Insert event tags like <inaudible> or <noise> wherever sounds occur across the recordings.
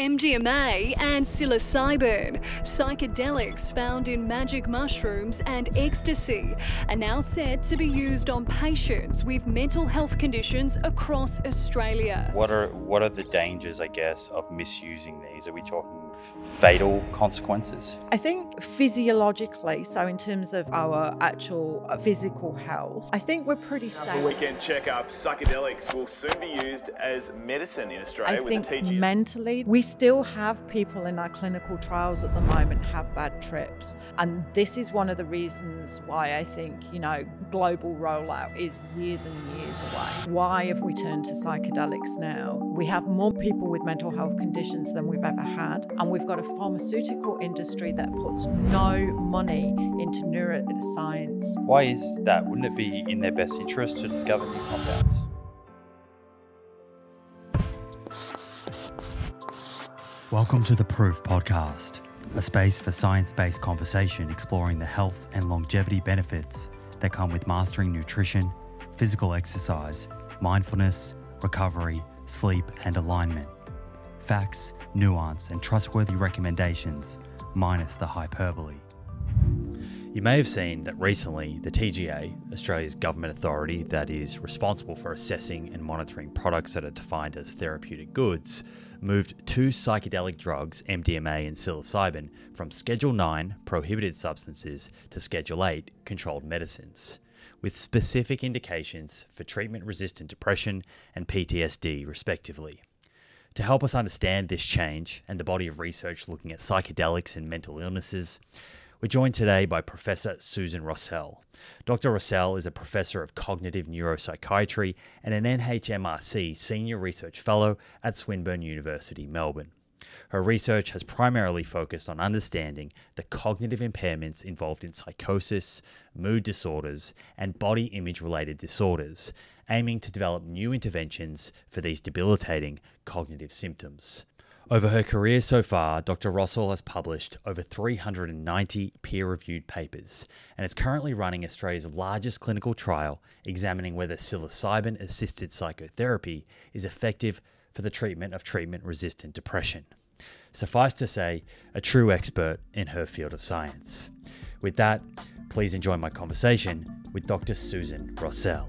MDMA and psilocybin, psychedelics found in magic mushrooms and ecstasy, are now said to be used on patients with mental health conditions across Australia. What are what are the dangers, I guess, of misusing these? Are we talking fatal consequences? I think physiologically, so in terms of our actual uh, physical health, I think we're pretty safe. The weekend checkup, psychedelics will soon be used as medicine in Australia I with think the mentally, we still have people in our clinical trials at the moment have bad trips. And this is one of the reasons why I think, you know, global rollout is years and years away. Why have we turned to psychedelics now? We have more people with mental health conditions than we've ever had. And we've got a pharmaceutical industry that puts no money into neuroscience. Why is that? Wouldn't it be in their best interest to discover new compounds? Welcome to the Proof Podcast, a space for science based conversation exploring the health and longevity benefits that come with mastering nutrition, physical exercise, mindfulness, recovery, sleep, and alignment. Facts, nuance, and trustworthy recommendations, minus the hyperbole. You may have seen that recently the TGA, Australia's government authority that is responsible for assessing and monitoring products that are defined as therapeutic goods, moved two psychedelic drugs, MDMA and psilocybin, from Schedule 9 prohibited substances to Schedule 8 controlled medicines, with specific indications for treatment resistant depression and PTSD, respectively. To help us understand this change and the body of research looking at psychedelics and mental illnesses, we're joined today by Professor Susan Rossell. Dr. Rossell is a professor of cognitive neuropsychiatry and an NHMRC Senior Research Fellow at Swinburne University, Melbourne. Her research has primarily focused on understanding the cognitive impairments involved in psychosis, mood disorders, and body image related disorders, aiming to develop new interventions for these debilitating cognitive symptoms. Over her career so far, Dr. Rossell has published over 390 peer reviewed papers and is currently running Australia's largest clinical trial examining whether psilocybin assisted psychotherapy is effective for the treatment of treatment resistant depression. Suffice to say, a true expert in her field of science. With that, please enjoy my conversation with Dr. Susan Rossell.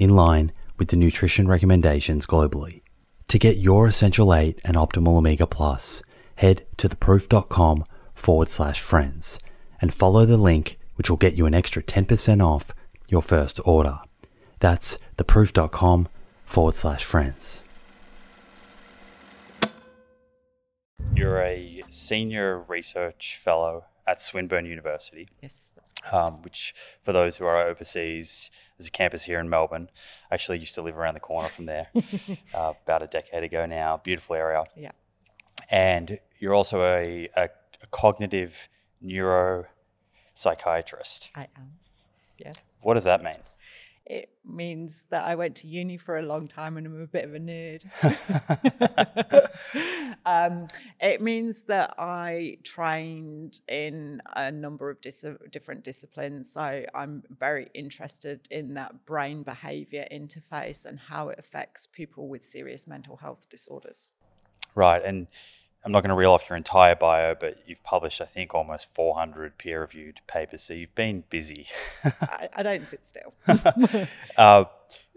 in line with the nutrition recommendations globally. To get your Essential 8 and Optimal Omega Plus, head to theproof.com forward slash friends and follow the link, which will get you an extra 10% off your first order. That's theproof.com forward slash friends. You're a senior research fellow at Swinburne University, Yes, that's um, which, for those who are overseas, there's a campus here in Melbourne. I actually used to live around the corner from there <laughs> uh, about a decade ago now. Beautiful area. yeah. And you're also a, a, a cognitive neuropsychiatrist. I am. Yes. What does that mean? It means that I went to uni for a long time and I'm a bit of a nerd. <laughs> um, it means that I trained in a number of dis- different disciplines. So I'm very interested in that brain behavior interface and how it affects people with serious mental health disorders. Right. And I'm not going to reel off your entire bio, but you've published, I think, almost 400 peer reviewed papers. So you've been busy. I, I don't sit still. <laughs> uh,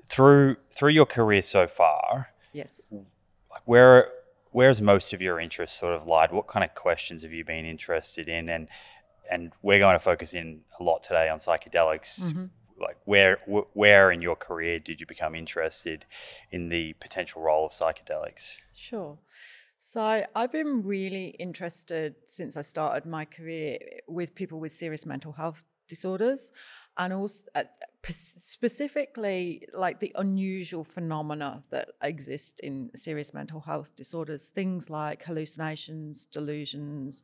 through through your career so far, yes. like where where's most of your interest sort of lied? What kind of questions have you been interested in? And and we're going to focus in a lot today on psychedelics. Mm-hmm. Like where where in your career did you become interested in the potential role of psychedelics? Sure. So I've been really interested since I started my career with people with serious mental health disorders and also uh, specifically like the unusual phenomena that exist in serious mental health disorders things like hallucinations delusions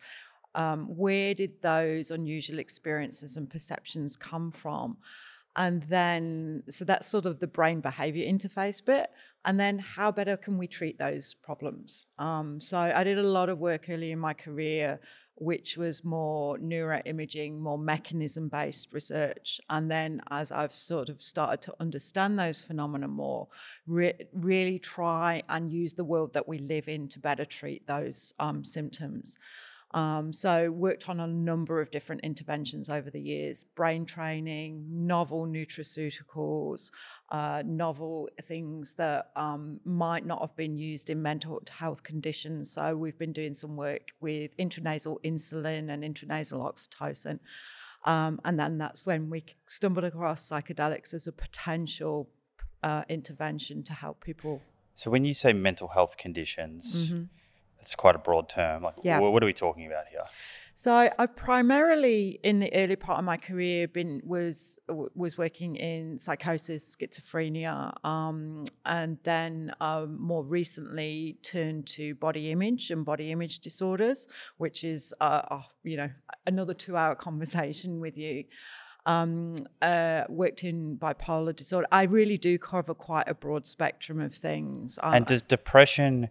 um, where did those unusual experiences and perceptions come from? And then so that's sort of the brain behavior interface bit and then how better can we treat those problems? Um, so i did a lot of work early in my career which was more neuroimaging more mechanism based research. And then as i've sort of started to understand those phenomena more re- really try and use the world that we live in to better treat those um, symptoms um, so worked on a number of different interventions over the years: brain training, novel nutraceuticals, uh, novel things that um, might not have been used in mental health conditions. So we've been doing some work with intranasal insulin and intranasal oxytocin. Um, and then that's when we stumbled across psychedelics as a potential uh, intervention to help people. So when you say mental health conditions, Mm-hmm. It's quite a broad term. Like Yeah. wh- what are we talking about here? So I, primarily, in the early part of my career, been was was working in psychosis, schizophrenia, um, and then um, more recently turned to body image and body image disorders, which is uh, uh, you know another two hour <laughs> conversation with you. Um, uh, worked in bipolar disorder. I really do cover quite a broad spectrum of things. Um, And does depression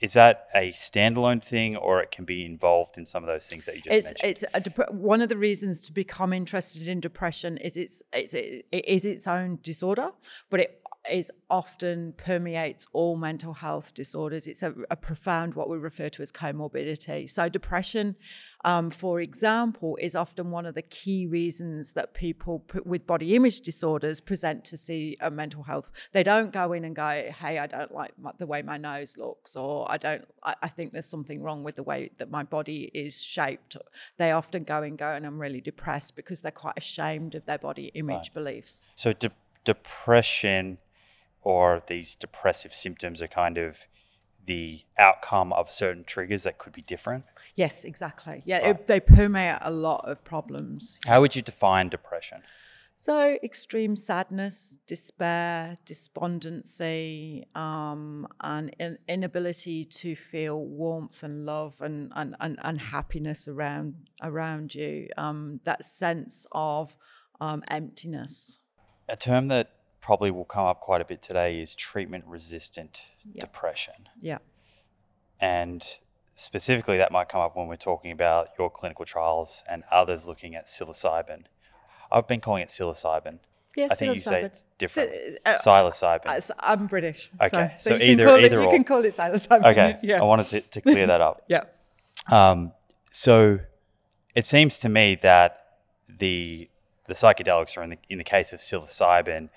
is that a standalone thing, or it can be involved in some of those things that you just it's mentioned? it's dep- one of the reasons to become interested in depression is it's it's it is its own disorder, but it is often permeates all mental health disorders. It's a, a profound what we refer to as comorbidity. So depression, um, for example, is often one of the key reasons that people p- with body image disorders present to see a mental health. They don't go in and go, "Hey, I don't like my, the way my nose looks," or "I don't. I, I think there's something wrong with the way that my body is shaped." They often go and go, and I'm really depressed because they're quite ashamed of their body image beliefs. so de- depression or these depressive symptoms are kind of the outcome of certain triggers that could be different. Yes, exactly. Yeah, it, they permeate a lot of problems. How would you define depression? So, extreme sadness, despair, despondency, um, and in, inability to feel warmth and love and, and, and, and happiness around around you. Um, that sense of um, emptiness. A term that probably will come up quite a bit today is treatment resistant Yeah. depression. Yeah. And specifically, that might come up when we're talking about your clinical trials and others looking at psilocybin. I've been calling it psilocybin. Yeah, I think you say it's different. Uh, Psilocybin. I'm British. Okay, So, so either- either it, you can call it psilocybin. okay, <laughs> Yeah. I wanted to, to clear that up. <laughs> yeah. Um, so it seems to me that the the psychedelics, or in the in the case of psilocybin,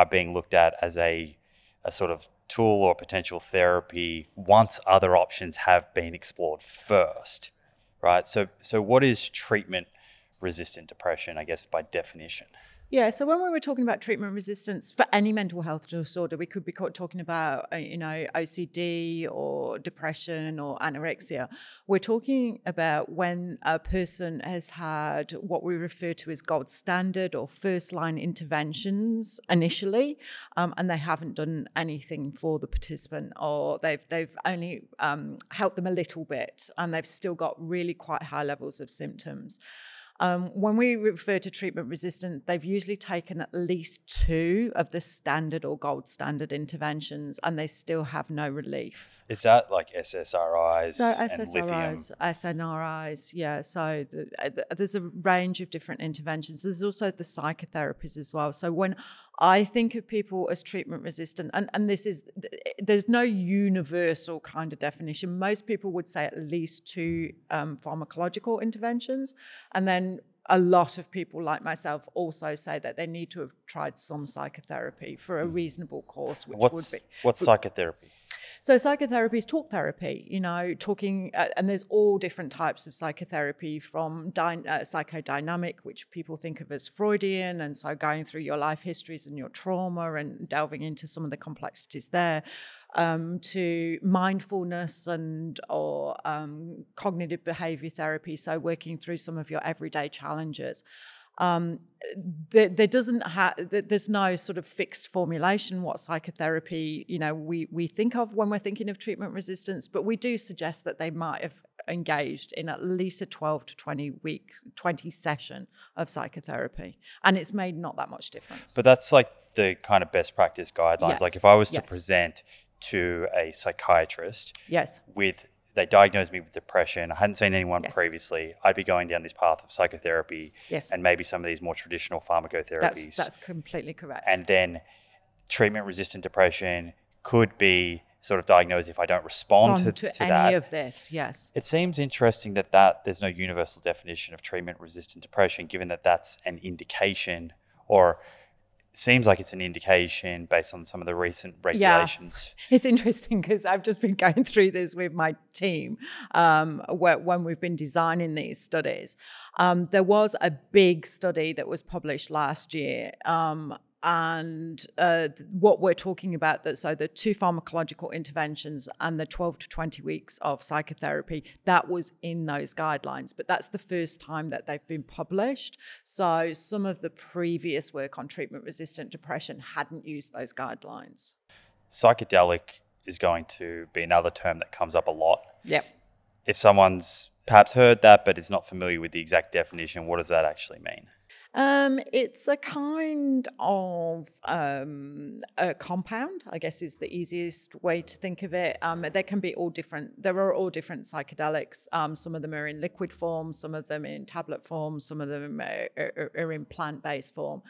are being looked at as a a sort of tool or potential therapy once other options have been explored first, right? So so what is treatment resistant depression? I guess by definition. Yeah, so when we were talking about treatment resistance for any mental health disorder, we could be talking about, uh, you know, OCD or depression or anorexia. We're talking about when a person has had what we refer to as gold standard or first line interventions initially, um, and they haven't done anything for the participant, or they've they've only um, helped them a little bit, and they've still got really quite high levels of symptoms. Um, when we refer to treatment resistant, they've usually taken at least two of the standard or gold standard interventions and they still have no relief. Is that like SSRIs? So SSRIs? SNRIs, yeah. So the, uh, th- there's a range of different interventions. There's also the psychotherapies as well. So when I think of people as treatment resistant, and, and this is, there's no universal kind of definition. Most people would say at least two um, pharmacological interventions. And then a lot of people like myself also say that they need to have tried some psychotherapy for a reasonable course, which What's would be. what's psychotherapy? So psychotherapy is talk therapy, you know, talking, uh, and there's all different types of psychotherapy from dy- uh, psychodynamic, which people think of as Freudian, and so going through your life histories and your trauma and delving into some of the complexities there, um, to mindfulness and or um, cognitive behavior therapy, so working through some of your everyday challenges um, there, there, doesn't have there's no sort of fixed formulation what psychotherapy you know we we think of when we're thinking of treatment resistance but we do suggest that they might have engaged in at least a 12 to 20 week 20 session of psychotherapy and it's made not that much difference. But that's like the kind of best practice guidelines. Like if I was to present to a psychiatrist yes. with they diagnosed me with depression. I hadn't seen anyone Yes. previously. I'd be going down this path of psychotherapy Yes. and maybe some of these more traditional pharmacotherapies. that's that's completely correct and then treatment resistant depression could be sort of diagnosed if I don't respond to, to, to any that. of this yes It seems interesting that, that there's no universal definition of treatment resistant depression, given that that's an indication, or seems like it's an indication based on some of the recent regulations. It's interesting because I've just been <laughs> going through this with my team um, where, when we've been designing these studies. Um, there was a big study that was published last year. Um, and uh, what we're talking about that so the two pharmacological interventions and the 12 to 20 weeks of psychotherapy that was in those guidelines but that's the first time that they've been published so some of the previous work on treatment resistant depression hadn't used those guidelines Psychedelic is going to be another term that comes up a lot. Yep. If someone's perhaps heard that but is not familiar with the exact definition, what does that actually mean? Um, it's a kind of um, a compound, I guess is the easiest way to think of it. Um, there can be all different, there are all different psychedelics. Um, some of them are in liquid form, some of them in tablet form, some of them are, are, are in plant based form.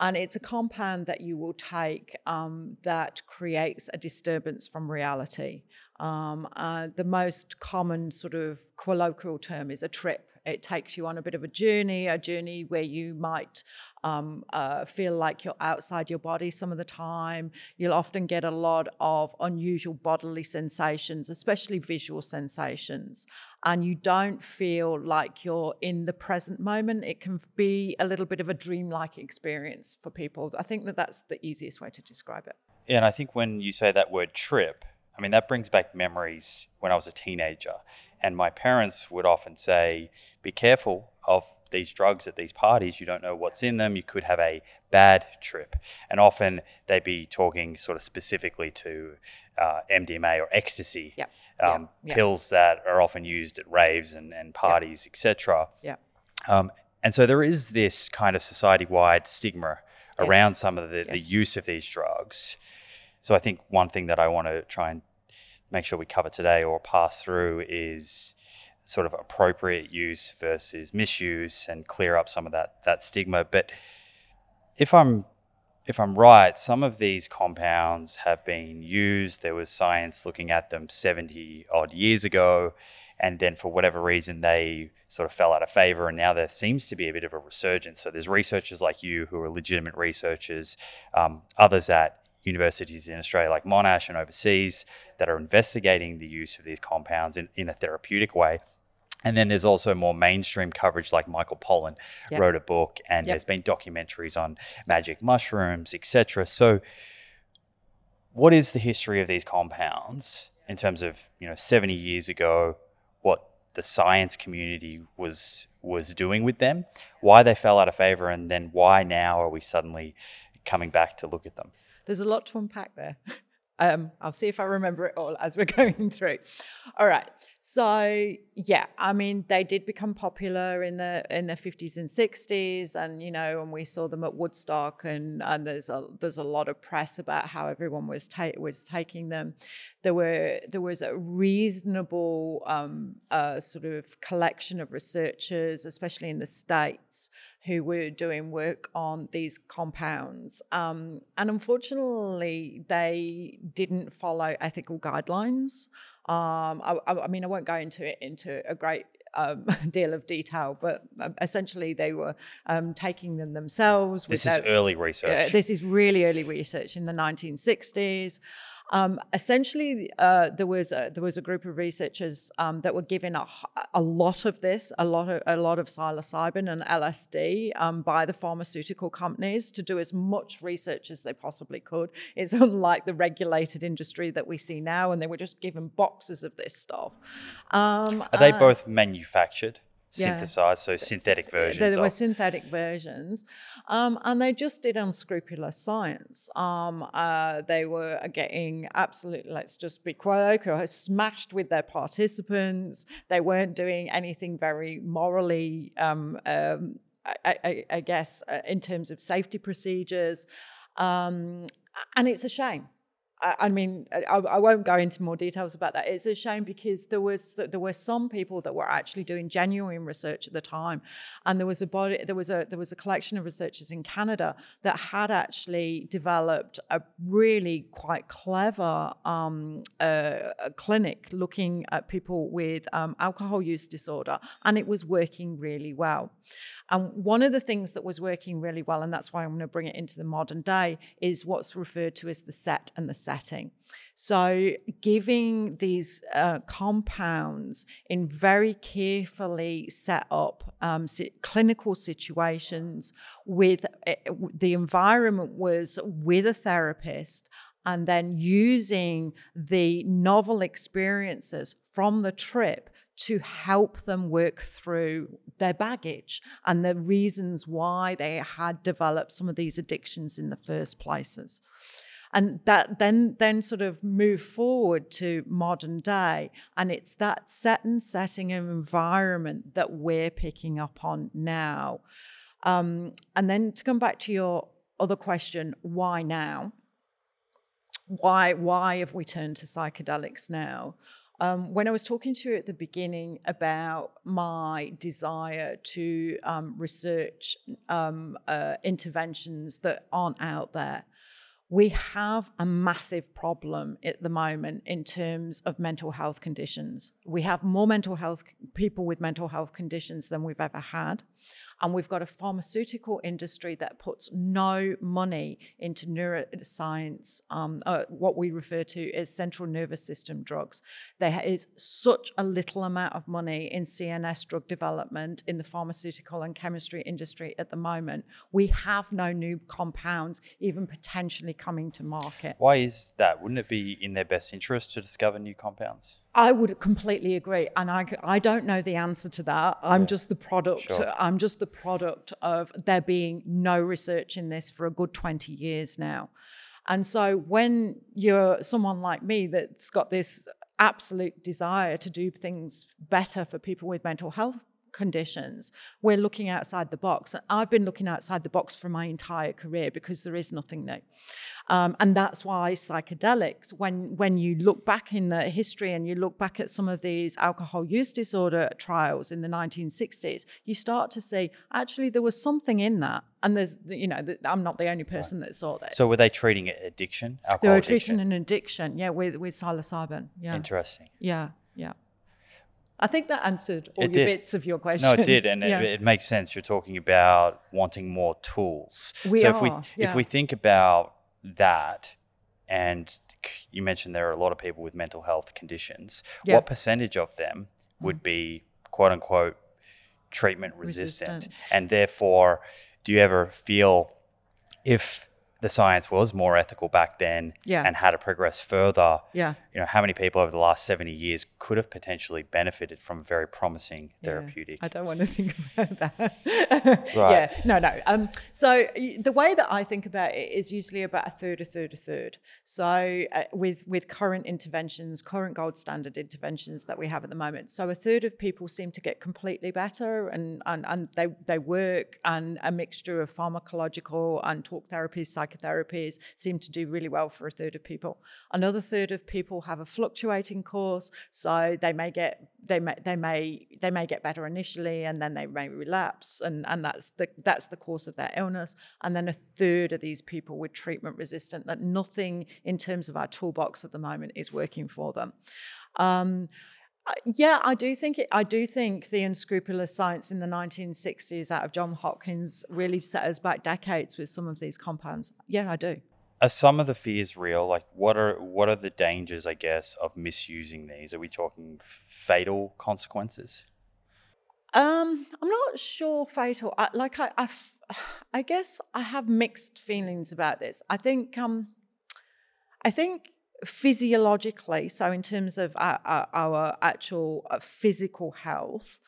And it's a compound that you will take um, that creates a disturbance from reality. Um, uh, the most common sort of colloquial term is a trip. It takes you on a bit of a journey, a journey where you might um, uh, feel like you're outside your body some of the time. You'll often get a lot of unusual bodily sensations, especially visual sensations. And you don't feel like you're in the present moment. It can be a little bit of a dreamlike experience for people. I think that that's the easiest way to describe it. And I think when you say that word trip, I mean, that brings back memories when I was a teenager. And my parents would often say, be careful of these drugs at these parties. You don't know what's in them. You could have a bad trip. And often they'd be talking sort of specifically to uh, MDMA or ecstasy, yeah, um, yeah. pills that are often used at raves and, and parties, etc. Yeah. Um, and so there is this kind of society wide stigma Yes. around some of the, the use of these drugs. So I think one thing that I want to try and make sure we cover today or pass through is sort of appropriate use versus misuse and clear up some of that that stigma. But if I'm if I'm right, some of these compounds have been used. There was science looking at them 70 odd years ago, and then for whatever reason, they sort of fell out of favor. And now there seems to be a bit of a resurgence. So there's researchers like you who are legitimate researchers, um, others at universities in Australia like Monash and overseas that are investigating the use of these compounds in, in a therapeutic way. And then there's also more mainstream coverage, like Michael Pollan yep. wrote a book, and yep. there's been documentaries on magic mushrooms, etc. So, what is the history of these compounds in terms of you know 70 years ago? What the science community was was doing with them, why they fell out of favor, and then why now are we suddenly coming back to look at them? There's a lot to unpack there. <laughs> Um, I'll see if I remember it all as we're <laughs> going through. All right. So yeah, I mean, they did become popular in the in the fifties and sixties, and you know, and we saw them at Woodstock, and and there's a there's a lot of press about how everyone was ta- was taking them. There were there was a reasonable um, uh, sort of collection of researchers, especially in the states, who were doing work on these compounds, um, and unfortunately, they didn't follow ethical guidelines. Um, I, I, mean, I won't go into it into a great um, <laughs> deal of detail, but um, essentially they were um, taking them themselves. This is early research. Uh, this is really early research in the 1960s. Um, essentially, uh, there was a, there was a group of researchers um, that were given a, a lot of this, a lot of a lot of psilocybin and LSD um, by the pharmaceutical companies to do as much research as they possibly could. It's <laughs> unlike the regulated industry that we see now, and they were just given boxes of this stuff. Um, Are they uh, both manufactured? Synthesized, so synthetic versions. There were synthetic versions, um, and they just did unscrupulous science. Um, uh, they were getting absolutely, let's just be quite okay, smashed with their participants. They weren't doing anything very morally, um, um I, I, I, guess, uh, in terms of safety procedures. Um, and it's a shame I, mean, I, I, won't go into more details about that. It's a shame because there was there were some people that were actually doing genuine research at the time, and there was a body there was a there was a collection of researchers in Canada that had actually developed a really quite clever um, uh, clinic looking at people with um, alcohol use disorder, and it was working really well. And one of the things that was working really well, and that's why I'm going to bring it into the modern day, is what's referred to as the set and the setting. So, giving these uh, compounds in very carefully set up um, clinical situations with uh, the environment was with a therapist and then using the novel experiences from the trip to help them work through their baggage and the reasons why they had developed some of these addictions in the first places and that then then sort of move forward to modern day. And it's that set and setting and environment that we're picking up on now. Um, and then to come back to your other question why now? Why why have we turned to psychedelics now? Um, when I was talking to you at the beginning about my desire to um, research um, uh, interventions that aren't out there, we have a massive problem at the moment in terms of mental health conditions. We have more mental health people with mental health conditions than we've ever had. And we've got a pharmaceutical industry that puts no money into neuroscience, um, uh, what we refer to as central nervous system drugs. There is such a little amount of money in CNS drug development in the pharmaceutical and chemistry industry at the moment. We have no new compounds, even potentially coming to market. Why is that? Wouldn't it be in their best interest to discover new compounds? I would completely agree, and I, I don't know the answer to that. I'm yeah. just the product. Sure. I'm just the product of there being no research in this for a good 20 years now, and so when you're someone like me that's got this absolute desire to do things better for people with mental health conditions, we're looking outside the box. And I've been looking outside the box for my entire career because there is nothing new. Um, and that's why psychedelics, when, when you look back in the history and you look back at some of these alcohol use disorder trials in the 1960s, you start to see actually there was something in that. And there's, you know, I'm not the only person right. that saw this. So were they treating it addiction? Alcohol they were treating an addiction, yeah, with, with psilocybin. Yeah. Interesting. Yeah, yeah. I think that answered all it your did. bits of your question. No, it did, and <laughs> yeah. it, it, makes sense. You're talking about wanting more tools. We so are, if we yeah. if we think about that, and you mentioned there are a lot of people with mental health conditions. Yep. What percentage of them would mm. be quote unquote treatment resistant, resistant, and therefore, do you ever feel if the science was more ethical back then yeah. and how to progress further. Yeah. You know, how many people over the last 70 years could have potentially benefited from a very promising therapeutic? Yeah. I don't want to think <laughs> about that. right. Yeah, no, no. Um, so the way that I think about it is usually about a third, a third, a third. So uh, with, with current interventions, current gold standard interventions that we have at the moment, so a third of people seem to get completely better and, and, and they, they work and a mixture of pharmacological and talk therapies, psychotherapies seem to do really well for a third of people. Another third of people have a fluctuating course, so they may get they may they may they may get better initially and then they may relapse and and that's the that's the course of their illness and then a third of these people with treatment resistant that nothing in terms of our toolbox at the moment is working for them um, yeah, I do think it, I do think the unscrupulous science in the 1960s out of John Hopkins really set us back decades with some of these compounds. Yeah, I do. Are some of the fears real? Like, what are what are the dangers? I guess of misusing these. Are we talking fatal consequences? Um, I'm not sure fatal. I, like I, I, <sighs> I guess I have mixed feelings about this. I think um, I think physiologically, so in terms of our, our, our actual uh, physical health,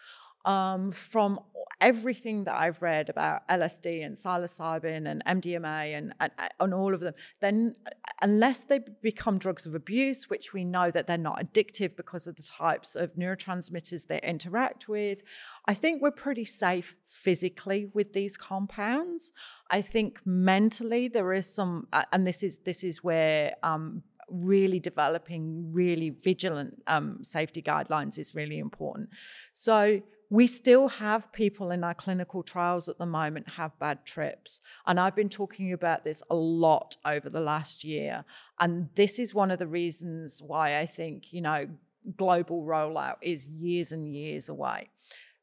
um, from everything that I've read about LSD and psilocybin and MDMA and, and, and all of them, then unless they become drugs of abuse, which we know that they're not addictive because of the types of neurotransmitters they interact with, I think we're pretty safe physically with these compounds. I think mentally there is some, and this is this is where um, really developing really vigilant um, safety guidelines is really important. So we still have people in our clinical trials at the moment have bad trips. And I've been talking about this a lot over the last year. And this is one of the reasons why I think, you know, global rollout is years and years away.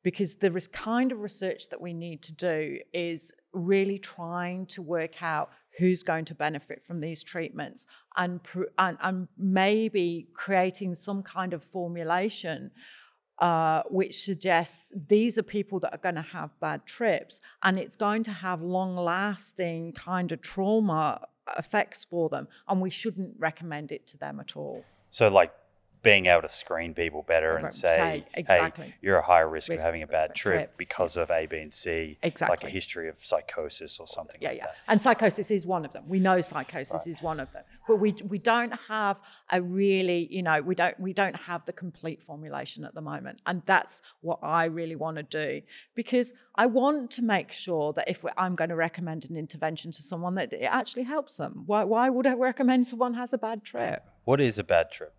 Because the kind of research that we need to do is really trying to work out who's going to benefit from these treatments and, and, and maybe creating some kind of formulation uh, which suggests these are people that are going to have bad trips and it's going to have long lasting kind of trauma effects for them and we shouldn't recommend it to them at all. So like being able to screen people better and say, say exactly. hey, you're a higher risk, risk of having a bad trip, because yeah. of A, B, and C, exactly. like a history of psychosis or something. Yeah, like yeah. That. And psychosis is one of them. We know psychosis right. is one of them, but we we don't have a really, you know, we don't we don't have the complete formulation at the moment, and that's what I really want to do because I want to make sure that if I'm going to recommend an intervention to someone, that it actually helps them. Why why would I recommend someone has a bad trip? What is a bad trip?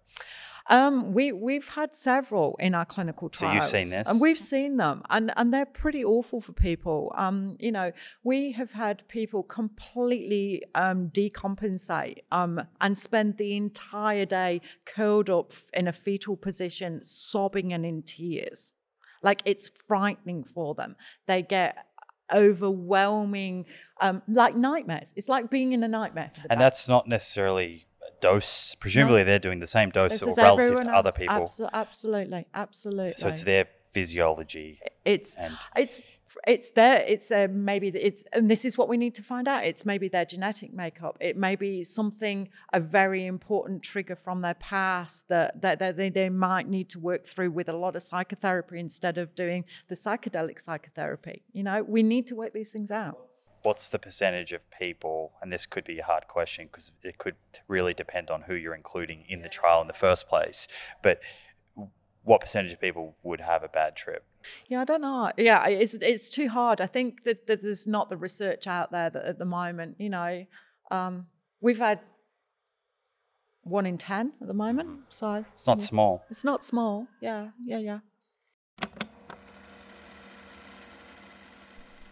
Um, we we've had several in our clinical trials. So you've seen this, and we've seen them, and and they're pretty awful for people. Um, you know, we have had people completely um, decompensate um, and spend the entire day curled up in a fetal position, sobbing and in tears. Like it's frightening for them. They get overwhelming, um, like nightmares. It's like being in a nightmare for the. And that's not necessarily dose. Presumably, no. they're doing the same dose or relative to other people. Absol- absolutely, absolutely. So it's their physiology. It's and it's it's there. It's uh, maybe it's and this is what we need to find out. It's maybe their genetic makeup. It may be something a very important trigger from their past that that, that they, they might need to work through with a lot of psychotherapy instead of doing the psychedelic psychotherapy. You know, we need to work these things out what's the percentage of people, and this could be a hard question because it could really depend on who you're including in the trial in the first place, but what percentage of people would have a bad trip? Yeah, I don't know. Yeah, it's it's too hard. I think that, that there's not the research out there that at the moment. You know, um, we've had one in ten at the moment, so It's not yeah. small. It's not small. Yeah, yeah, yeah.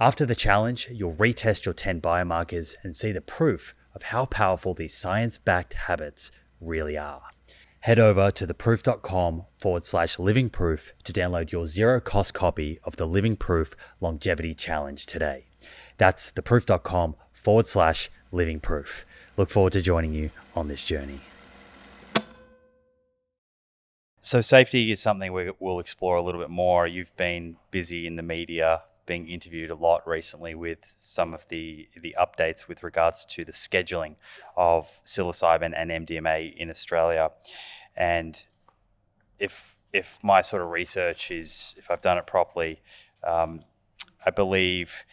After the challenge, you'll retest your 10 biomarkers and see the proof of how powerful these science backed habits really are. Head over to theproof.com forward slash living proof to download your zero cost copy of the Living Proof Longevity Challenge today. That's theproof.com forward slash living proof. Look forward to joining you on this journey. So, safety is something we will explore a little bit more. You've been busy in the media being interviewed a lot recently with some of the the updates with regards to the scheduling of psilocybin and MDMA in Australia, and if if my sort of research is if I've done it properly, um, I believe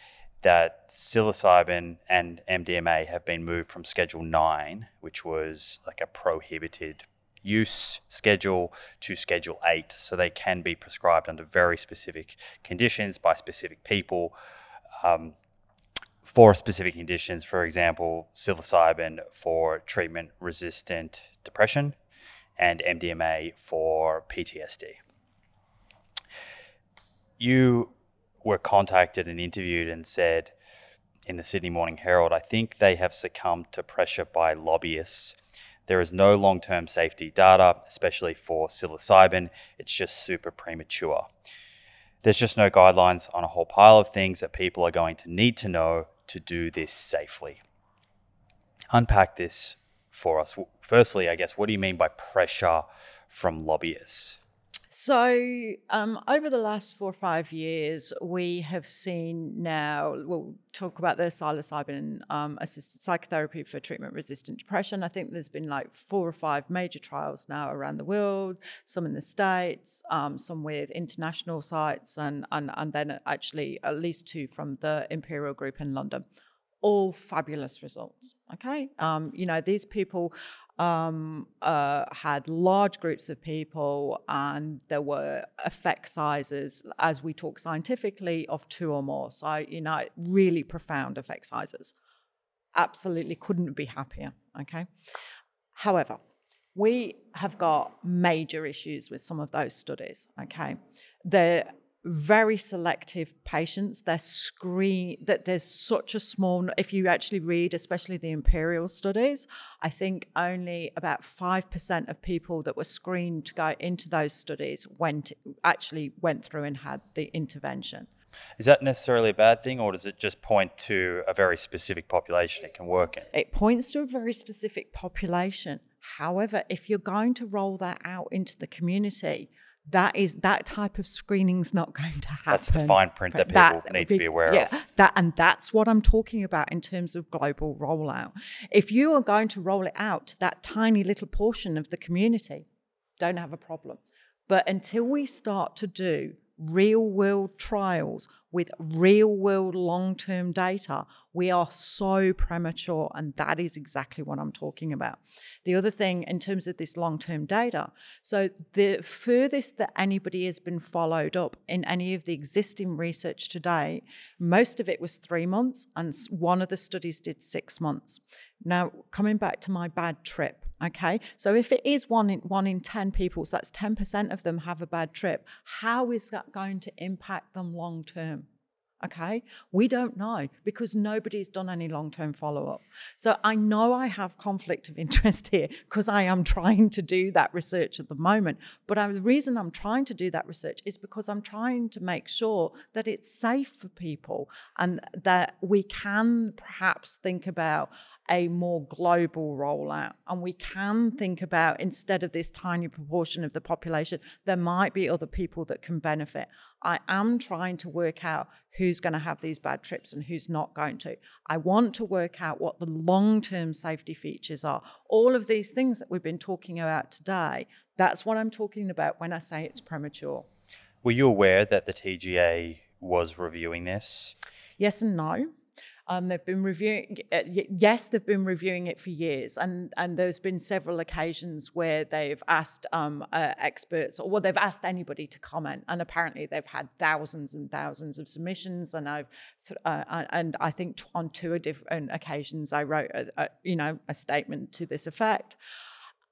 that psilocybin and MDMA have been moved from Schedule Nine, which was like a prohibited use schedule to schedule 8 so they can be prescribed under very specific conditions by specific people um, for specific conditions for example psilocybin for treatment resistant depression and mdma for ptsd you were contacted and interviewed and said in the sydney morning herald i think they have succumbed to pressure by lobbyists there is no long term safety data, especially for psilocybin. It's just super premature. There's just no guidelines on a whole pile of things that people are going to need to know to do this safely. Unpack this for us. Firstly, I guess, what do you mean by pressure from lobbyists? So, um, over the last four or five years, we have seen now, we'll talk about the psilocybin um, assisted psychotherapy for treatment resistant depression. I think there's been like four or five major trials now around the world, some in the States, um, some with international sites, and, and, and then actually at least two from the Imperial Group in London all fabulous results. Okay, um, you know these people um, uh, had large groups of people, and there were effect sizes, as we talk scientifically, of two or more. So you know, really profound effect sizes. Absolutely, couldn't be happier. Okay, however. We have got major issues with some of those studies. Okay, they're very selective patients. They're screen that there's such a small. If you actually read, especially the imperial studies, I think only about five percent of people that were screened to go into those studies went actually went through and had the intervention. Is that necessarily a bad thing, or does it just point to a very specific population it can work in? It points to a very specific population. However, if you're going to roll that out into the community, that is that type of screening's not going to happen. That's the fine print that people that, need to be aware yeah, of. That and that's what I'm talking about in terms of global rollout. If you are going to roll it out to that tiny little portion of the community, don't have a problem. But until we start to do real world trials with real world long term data, we are so premature. And that is exactly what I'm talking about. The other thing, in terms of this long term data, so the furthest that anybody has been followed up in any of the existing research today, most of it was three months, and one of the studies did six months. Now, coming back to my bad trip, Okay, so if it is one in one in ten people, so that's ten percent of them have a bad trip. How is that going to impact them long term? Okay, we don't know because nobody's done any long term follow up. So I know I have conflict of <laughs> interest here because I am trying to do that research at the moment. But I, the reason I'm trying to do that research is because I'm trying to make sure that it's safe for people and that we can perhaps think about a more global rollout. And we can think about instead of this tiny proportion of the population, there might be other people that can benefit. I am trying to work out who's going to have these bad trips and who's not going to. I want to work out what the long term safety features are. All of these things that we've been talking about today, that's what I'm talking about when I say it's premature. Were you aware that the TGA was reviewing this? Yes and no. Um, they've been reviewing. Uh, yes, they've been reviewing it for years, and and there's been several occasions where they've asked um, uh, experts, or well, they've asked anybody to comment, and apparently they've had thousands and thousands of submissions, and I've uh, and I think on two different occasions I wrote a, a, you know a statement to this effect.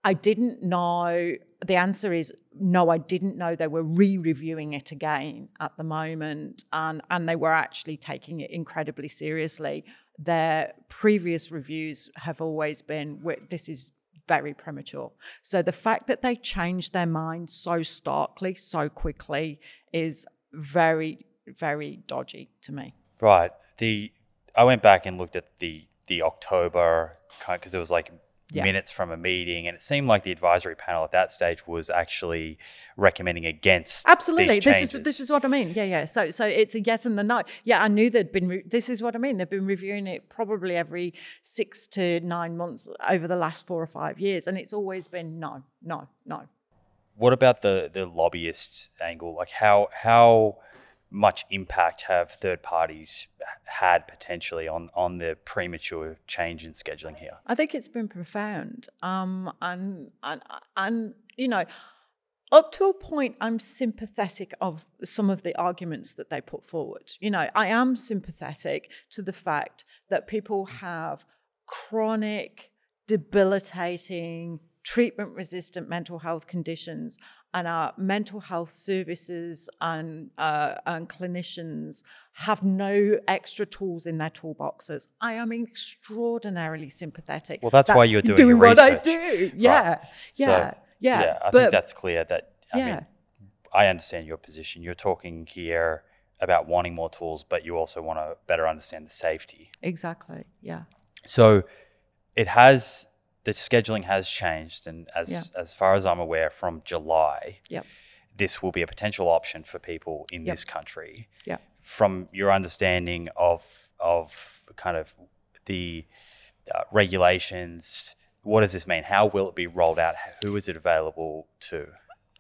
I didn't know. The answer is no, I didn't know they were re reviewing it again at the moment, and, and they were actually taking it incredibly seriously. Their previous reviews have always been this is very premature. So the fact that they changed their mind so starkly, so quickly, is very, very dodgy to me. Right. The I went back and looked at the the October because it was like yeah. minutes from a meeting, and it seemed like the advisory panel at that stage was actually recommending against. Absolutely, this is this is what I mean. Yeah, yeah. So so it's a yes and a no. Yeah, I knew they'd been. Re- this is what I mean. They've been reviewing it probably every six to nine months over the last four or five years, and it's always been no, no, no. What about the the lobbyist angle? Like how how much impact have third parties had potentially on on the premature change in scheduling here? I think it's been profound, um, and and and you know. Up to a point, I'm sympathetic of some of the arguments that they put forward. You know, I am sympathetic to the fact that people have chronic, debilitating, treatment resistant mental health conditions and our mental health services and, uh, and clinicians have no extra tools in their toolboxes. I am extraordinarily sympathetic. Well, that's, that's why you're doing, doing what I do. Yeah, right. yeah, so, yeah. Yeah, I but, think that's clear. That I yeah. mean, I understand your position. You're talking here about wanting more tools, but you also want to better understand the safety. Exactly. Yeah. So it has the scheduling has changed, and as yeah. as far as I'm aware, from July, yep. this will be a potential option for people in yep. this country. Yeah. From your understanding of of kind of the uh, regulations, what does this mean? How will it be rolled out? Who is it available to?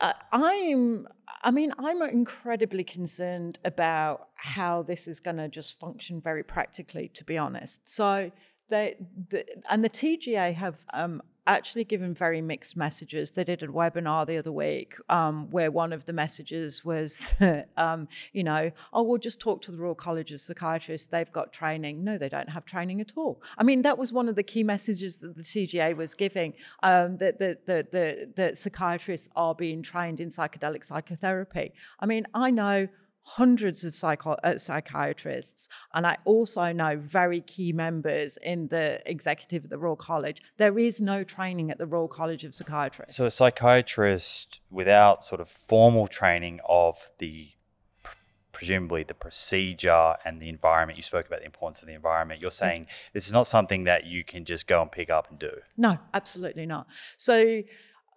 Uh, I'm, I mean, I'm incredibly concerned about how this is going to just function very practically, to be honest. So, they, the, and the TGA have um, actually given very mixed messages. They did a webinar the other week um, where one of the messages was <laughs> that, um, you know, oh, we'll just talk to the Royal College of Psychiatrists. They've got training. No, they don't have training at all. I mean, that was one of the key messages that the TGA was giving um, that the, the, the, the psychiatrists are being trained in psychedelic psychotherapy. I mean, I know hundreds of psycho- uh, psychiatrists, and I also know very key members in the executive of the Royal College. There is no training at the Royal College of Psychiatrists. So, a psychiatrist without sort of formal training of the presumably the procedure and the environment you spoke about the importance of the environment you're saying this is not something that you can just go and pick up and do no absolutely not so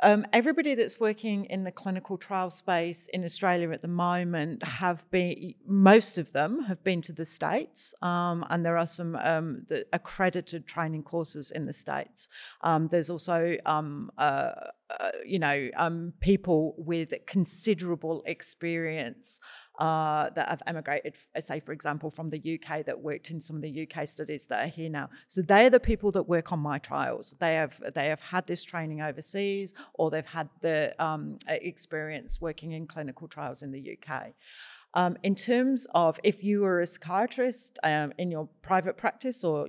um, everybody that's working in the clinical trial space in Australia at the moment have been, most of them have been to the States, um, and there are some um, accredited training courses in the States. Um, there's also, um, uh, uh, you know, um, people with considerable experience uh, that have emigrated, say, for example, from the UK that worked in some of the UK studies that are here now. So they are the people that work on my trials. They have they have had this training overseas, or they've had the um, experience working in clinical trials in the UK. Um, in terms of if you were a psychiatrist um, in your private practice or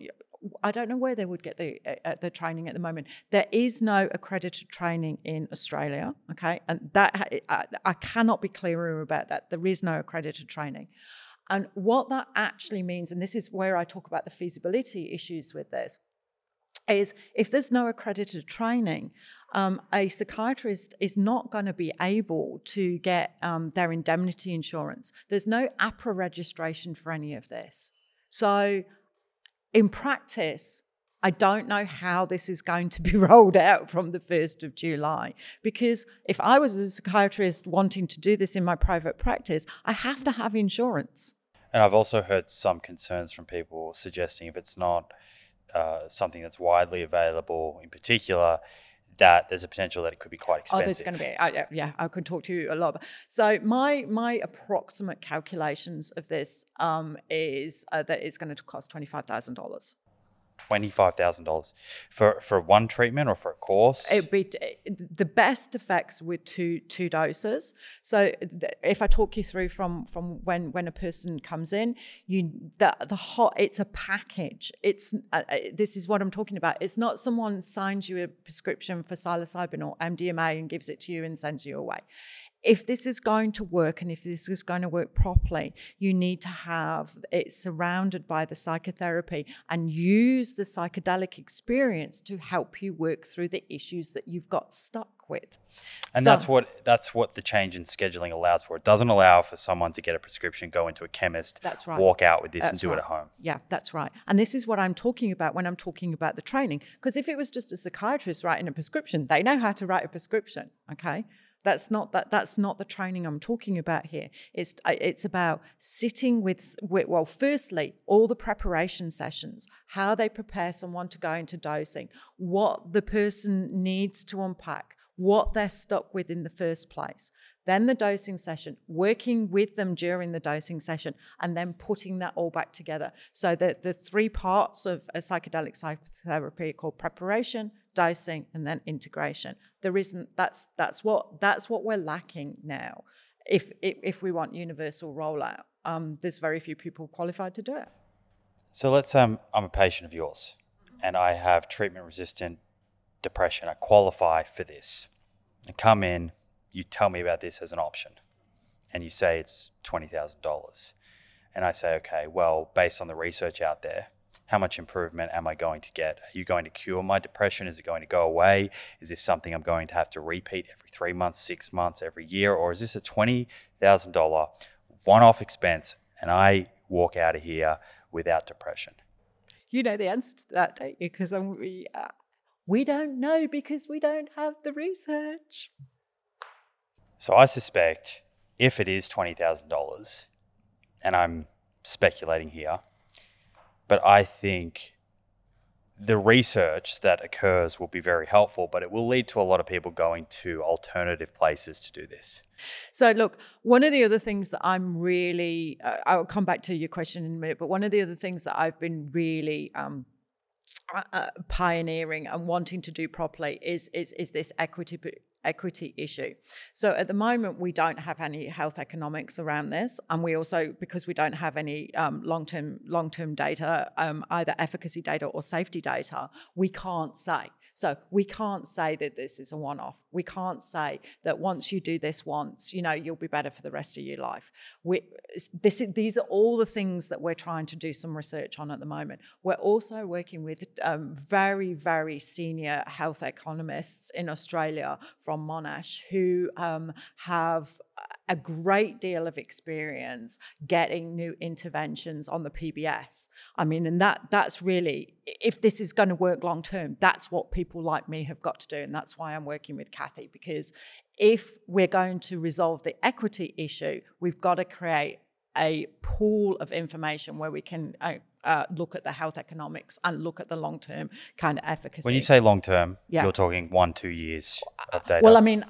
I don't know where they would get the uh, the training at the moment. There is no accredited training in Australia, okay, and that I, I cannot be clearer about that. There is no accredited training, and what that actually means, and this is where I talk about the feasibility issues with this, is if there's no accredited training, um, a psychiatrist is not going to be able to get um, their indemnity insurance. There's no AHPRA registration for any of this. So in practice, I don't know how this is going to be <laughs> rolled out from the 1st of July. Because if I was a psychiatrist wanting to do this in my private practice, I have to have insurance. And I've also heard some concerns from people suggesting if it's not uh, something that's widely available, in particular, that there's a potential that it could be quite expensive. Oh, there's going to be. Uh, yeah, I could talk to you a lot. So my my approximate calculations of this um, is uh, that it's going to cost twenty five thousand dollars twenty-five thousand dollars for for one treatment or for a course. It'd be the best effects with two two doses. So if I talk you through from from when when a person comes in, you the the hot it's a package. It's uh, uh this is what I'm talking about. It's not someone signs you a prescription for psilocybin or MDMA and gives it to you and sends you away if this is going to work and if this is going to work properly, you need to have it surrounded by the psychotherapy and use the psychedelic experience to help you work through the issues that you've got stuck with. And so, that's what that's what the change in scheduling allows for. It doesn't allow for someone to get a prescription, go into a chemist, that's right. walk out with this that's and do right. it at home. Yeah, that's right. And this is what I'm talking about when I'm talking about the training. Because if it was just a psychiatrist writing a prescription, they know how to write a prescription. Okay. That's not that. That's not the training I'm talking about here. It's uh, it's about sitting with, with well, firstly, all the preparation sessions, how they prepare someone to go into dosing, what the person needs to unpack, what they're stuck with in the first place. Then the dosing session, working with them during the dosing session, and then putting that all back together. So that the three parts of a psychedelic psychotherapy are called preparation, dosing, and then integration. There isn't. That's that's what that's what we're lacking now. If if, if we want universal rollout, um, there's very few people qualified to do it. So let's um, I'm a patient of yours, and I have treatment resistant depression. I qualify for this. I come in, you tell me about this as an option, and you say it's twenty thousand dollars, and I say, okay, well, based on the research out there, how much improvement am I going to get? Are you going to cure my depression? Is it going to go away? Is this something I'm going to have to repeat every three months, six months, every year? Or is this a $20,000 one off expense and I walk out of here without depression? You know the answer to that, don't you? Because we, uh, we don't know because we don't have the research. So I suspect if it is $20,000, and I'm speculating here, but I think the research that occurs will be very helpful, but it will lead to a lot of people going to alternative places to do this. So, look, one of the other things that I'm really, uh, I'll come back to your question in a minute, but one of the other things that I've been really um, uh, uh pioneering and wanting to do properly is is is this equity equity issue. So at the moment, we don't have any health economics around this, and we also because we don't have any um, long-term long-term data, um, either efficacy data or safety data, we can't say. So we can't say that this is a one-off. We can't say that once you do this once, you know, you'll be better for the rest of your life. We, this, these are all the things that we're trying to do some research on at the moment. We're also working with um, very, very senior health economists in Australia from Monash who um, have a great deal of experience getting new interventions on the PBS. I mean, and that that's really if this is going to work long term, that's what people like me have got to do, and that's why I'm working with Kathy because if we're going to resolve the equity issue, we've got to create a pool of information where we can uh, uh, look at the health economics and look at the long term kind of efficacy. When you say long term, yeah. you're talking one, two years of data. Well, I mean,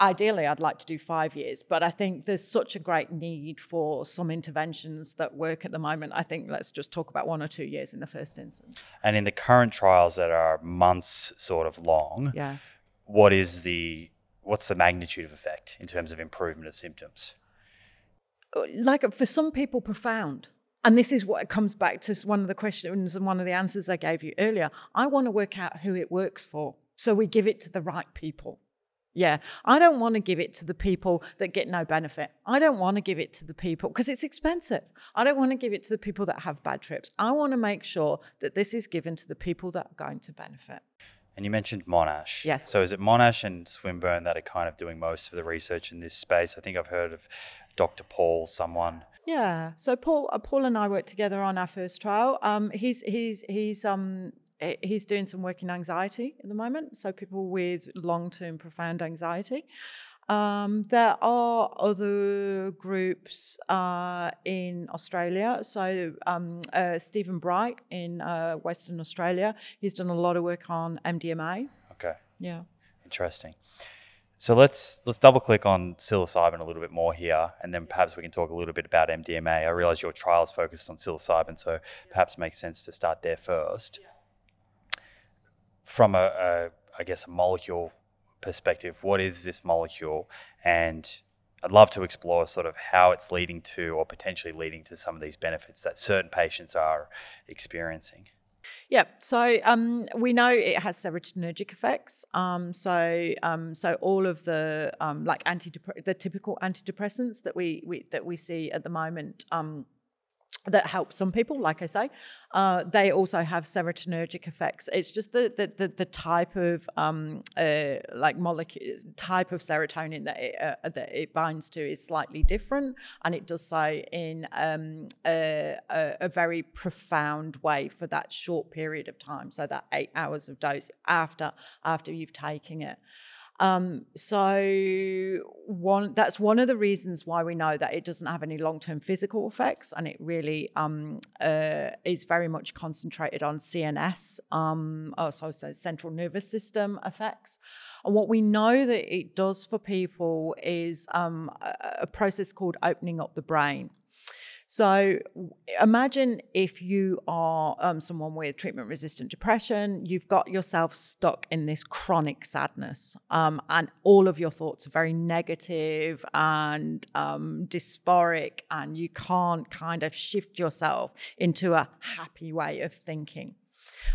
ideally I'd like to do five years, but I think there's such a great need for some interventions that work at the moment. I think let's just talk about one or two years in the first instance. And in the current trials that are months sort of long, yeah. what is the what's the magnitude of effect in terms of improvement of symptoms? Like for some people, profound. And this is what comes back to one of the questions and one of the answers I gave you earlier. I want to work out who it works for. So we give it to the right people. Yeah, I don't want to give it to the people that get no benefit. I don't want to give it to the people because it's expensive. I don't want to give it to the people that have bad trips. I want to make sure that this is given to the people that are going to benefit. And you mentioned Monash. Yes. So is it Monash and Swinburne that are kind of doing most of the research in this space? I think I've heard of Dr. Paul, someone. Yeah. So Paul, uh, Paul and I worked together on our first trial. Um, he's he's he's um Eh, he's doing some work in anxiety at the moment, so people with long term profound anxiety. Um, there are other groups uh, in Australia. So, um, uh, Stephen Bright in uh, Western Australia, he's done a lot of work on MDMA. Okay. Yeah. Interesting. So let's let's double click on psilocybin a little bit more here, and then perhaps we can talk a little bit about MDMA. I realize your trial is focused on psilocybin, so perhaps it makes sense to start there first. Yeah from a, a I guess a molecule perspective, what is this molecule? And I'd love to explore sort of how it's leading to or potentially leading to some of these benefits that certain patients are experiencing. Yeah, so um, we know it has serotonergic effects. Um, so, um, so all of the um, like anti the typical antidepressants that we, we that we see at the moment um, that help some people, like I say. Uh, they also have serotonergic effects. It's just the the, the, the type of um, uh, like molecule type of serotonin that it, uh, that it binds to is slightly different, and it does so in um, a, a, a, very profound way for that short period of time. So that eight hours of dose after after you've taken it. Um, so one that's one of the reasons why we know that it doesn't have any long-term physical effects, and it really um, uh, is very much concentrated on CNS, um, also so central nervous system effects. And what we know that it does for people is um, a, a process called opening up the brain. So imagine if you are um, someone with treatment resistant depression, you've got yourself stuck in this chronic sadness, um, and all of your thoughts are very negative and um, dysphoric, and you can't kind of shift yourself into a happy way of thinking.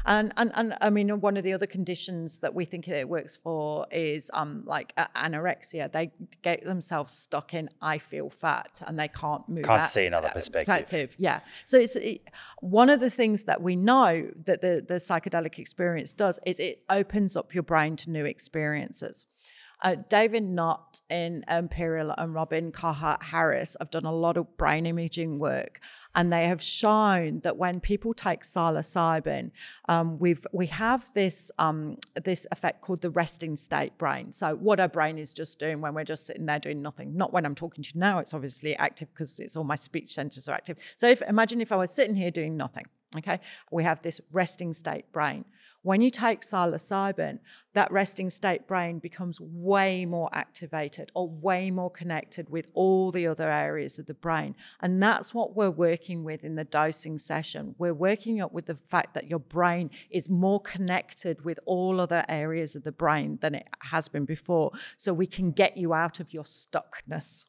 And, and, and I mean, one of the other conditions that we think it works for is um, like anorexia. They get themselves stuck in I feel fat and they can't move. Can't see another perspective. perspective. Yeah. So it's it, one of the things that we know that the, the psychedelic experience does is it opens up your brain to new experiences. Uh, David Nutt in Imperial and Robin Carhart Harris have done a lot of brain imaging work, and they have shown that when people take psilocybin, um, we've we have this um, this effect called the resting state brain. So what our brain is just doing when we're just sitting there doing nothing. Not when I'm talking to you now; it's obviously active because it's all my speech centers are active. So if, imagine if I was sitting here doing nothing Okay, we have this resting state brain. When you take psilocybin, that resting state brain becomes way more activated or way more connected with all the other areas of the brain. And that's what we're working with in the dosing session. We're working up with the fact that your brain is more connected with all other areas of the brain than it has been before. So we can get you out of your stuckness.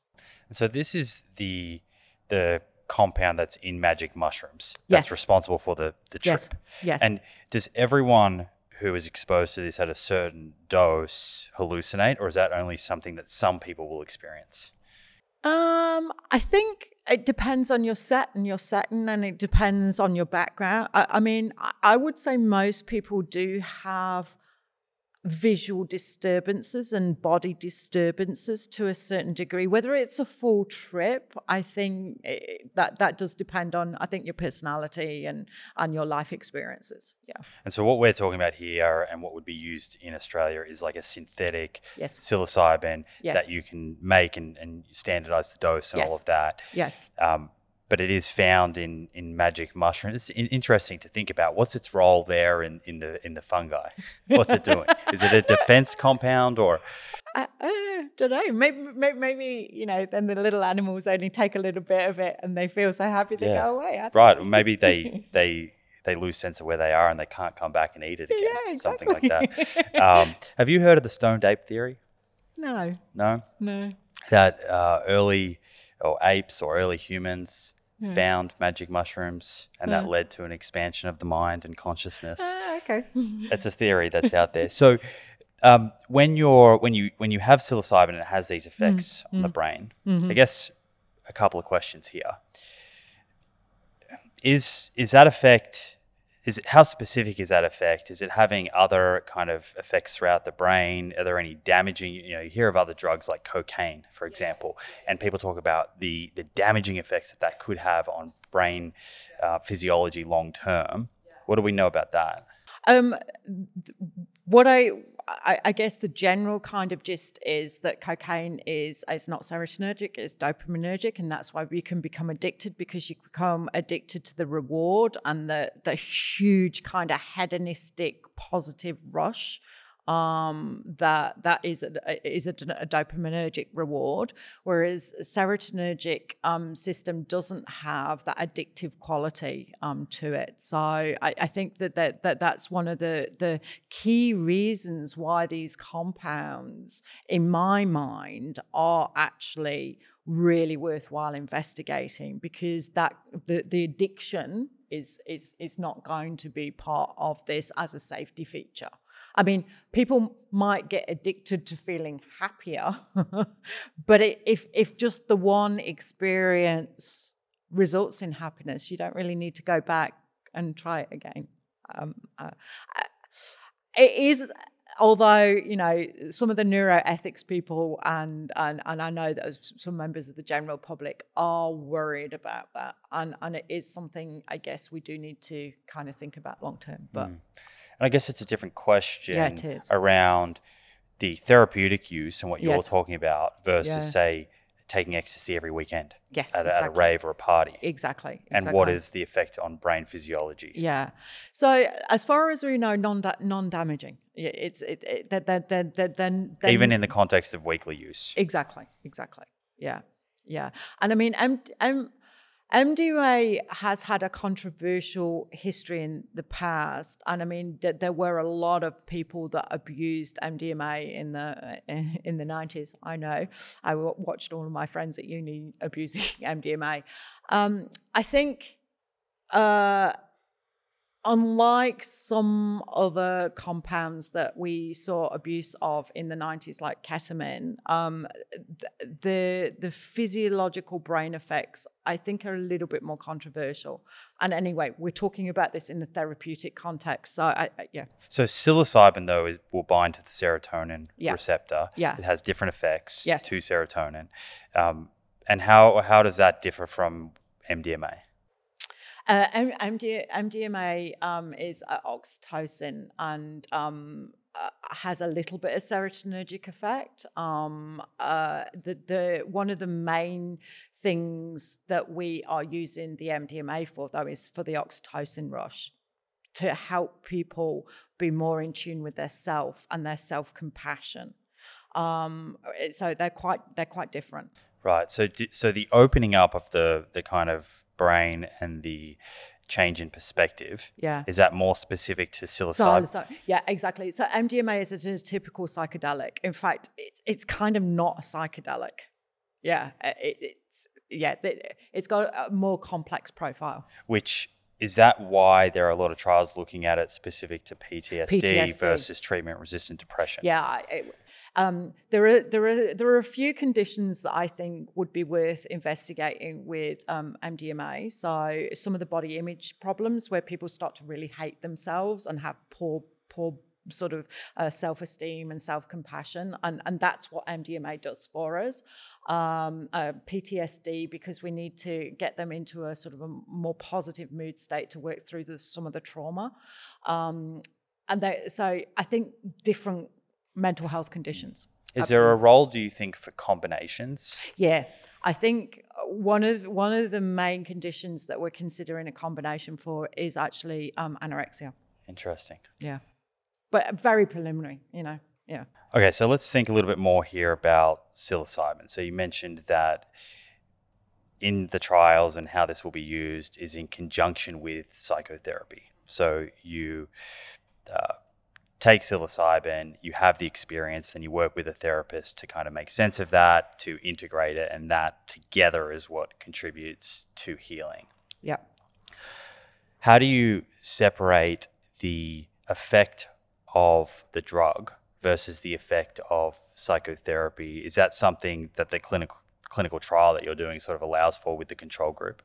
So this is the the compound that's in magic mushrooms that's Yes. responsible for the, the trip. Yes. Yes. And does everyone who is exposed to this at a certain dose hallucinate, or is that only something that some people will experience? Um, I think it depends on your set and your setting, and it depends on your background. I, I mean, I, I would say most people do have visual disturbances and body disturbances to a certain degree. Whether it's a full trip, I think it, that that does depend on I think your personality and and your life experiences. Yeah. And so what we're talking about here and what would be used in Australia is like a synthetic Yes. psilocybin Yes. that you can make and, and standardize the dose and all of that. Yes. Um, but it is found in, in magic mushrooms. It's in- interesting to think about. What's its role there in, in the in the fungi? What's it doing? <laughs> is it a defense compound or I, I don't know. Maybe, maybe, maybe, you know, then the little animals only take a little bit of it and they feel so happy they Yeah. go away. Right? Or maybe they <laughs> they they lose sense of where they are and they can't come back and eat it again. Yeah, Something like that. Um, <laughs> have you heard of the stoned ape theory? No, No. no. that uh, early or apes or early humans Hmm. found magic mushrooms and that hmm. led to an expansion of the mind and consciousness. Ah, okay. <laughs> It's a theory that's out there. So um, when you're when you when you have psilocybin and it has these hmm. effects on the brain, mm-hmm. I guess a couple of questions here. Is is that effect is it, how specific is that effect? Is it having other kind of effects throughout the brain? Are there any damaging? You know, you hear of other drugs like cocaine, for example, and people talk about the the damaging effects that that could have on brain uh, physiology long term. What do we know about that? Um, what I, I, I guess the general kind of gist is that cocaine is it's not serotonergic, it's dopaminergic, and that's why we can become addicted because you become addicted to the reward and the the huge kind of hedonistic positive rush um, that that is a, is a, a dopaminergic reward, whereas serotonergic um, system doesn't have that addictive quality um, to it. So I, I think that, that that that's one of the the key reasons why these compounds, in my mind, are actually really worthwhile investigating because that the, the addiction is is is not going to be part of this as a safety feature. I mean, people might get addicted to feeling happier, <laughs> but it, if if just the one experience results in happiness, you don't really need to go back and try it again. Um, uh, it is although you know some of the neuroethics people and and and I know that some members of the general public are worried about that and and it is something I guess we do need to kind of think about long term but And I guess it's a different question Yeah, it is. around the therapeutic use and what you're talking about versus, Yeah. say, taking ecstasy every weekend Yes, at, a- at a rave or a party. exactly, And what is the effect on brain physiology? Yeah. So as far as we know, non non damaging. It's it, it that that that that then then Even in the context of weekly use. Exactly, exactly. Yeah, yeah. And I mean, M- M- MDMA has had a controversial history in the past, and I mean, th- there were a lot of people that abused MDMA in the <laughs> in the nineties. I know. I watched all of my friends at uni abusing <laughs> MDMA. Um, I think. Uh, unlike some other compounds that we saw abuse of in the 90s like ketamine um, th- the the physiological brain effects i think are a little bit more controversial and anyway we're talking about this in the therapeutic context so I, I yeah So psilocybin, though, is, will bind to the serotonin Yeah. receptor. Yeah. It has different effects Yes. to serotonin. Um, and how, how does that differ from MDMA? Uh, MD- MDMA um, is uh, oxytocin, and um, uh, has a little bit of serotonergic effect. Um, uh, the, the one of the main things that we are using the MDMA for, though, is for the oxytocin rush to help people be more in tune with their self and their self compassion. Um, so they're quite they're quite different. Right. So so the opening up of the the kind of brain and the change in perspective. Yeah. Is that more specific to psilocybin? So, yeah, exactly. So MDMA is a, a typical psychedelic. In fact, it's it's kind of not a psychedelic. Yeah, it, it's yeah, it's got a more complex profile. Which is that why there are a lot of trials looking at it specific to PTSD, PTSD. versus treatment-resistant depression? Yeah, it, um, there are there are there are a few conditions that I think would be worth investigating with um, MDMA. So some of the body image problems where people start to really hate themselves and have poor poor sort of uh, self-esteem and self-compassion and, and that's what mdma does for us um, uh, ptsd because we need to get them into a sort of a more positive mood state to work through the, some of the trauma um, and they, so i think different mental health conditions is Absolutely. there a role do you think for combinations yeah I think one of one of the main conditions that we're considering a combination for is actually um, anorexia. Interesting. Yeah but very preliminary, you know. Yeah. Okay, so let's think a little bit more here about psilocybin. So you mentioned that in the trials and how this will be used is in conjunction with psychotherapy. So you uh, take psilocybin, you have the experience, and you work with a therapist to kind of make sense of that, to integrate it, and that together is what contributes to healing. Yeah. How do you separate the effect of the drug versus the effect of psychotherapy. Is that something that the clinical clinical trial that you're doing sort of allows for with the control group?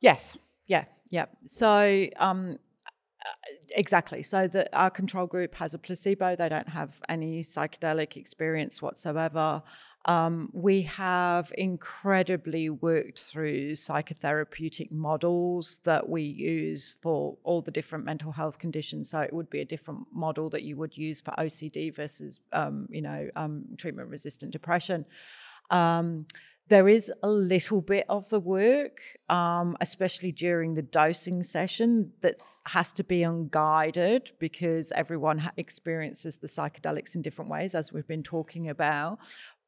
Yes. Yeah. Yeah. So um, exactly. So that our control group has a placebo. They don't have any psychedelic experience whatsoever. Um, we have incredibly worked through psychotherapeutic models that we use for all the different mental health conditions. So it would be a different model that you would use for OCD versus, um, you know, um, treatment-resistant depression. Um, there is a little bit of the work, um, especially during the dosing session, that has to be unguided because everyone ha- experiences the psychedelics in different ways, as we've been talking about.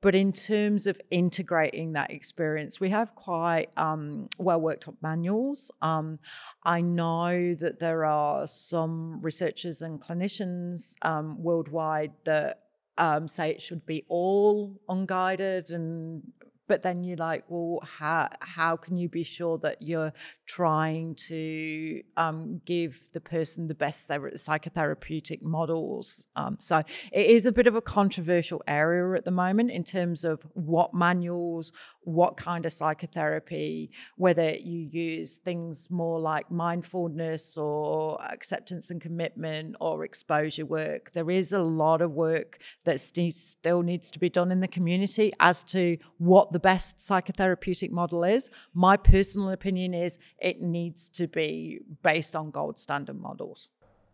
But in terms of integrating that experience, we have quite um, well worked up manuals. Um, I know that there are some researchers and clinicians um, worldwide that um, say it should be all unguided and but then you're like well how how can you be sure that you're trying to um, give the person the best psychotherapeutic models? Um, so it is a bit of a controversial area at the moment in terms of what manuals what kind of psychotherapy whether you use things more like mindfulness or acceptance and commitment or exposure work there is a lot of work that still needs to be done in the community as to what the best psychotherapeutic model is. My personal opinion is it needs to be based on gold standard models.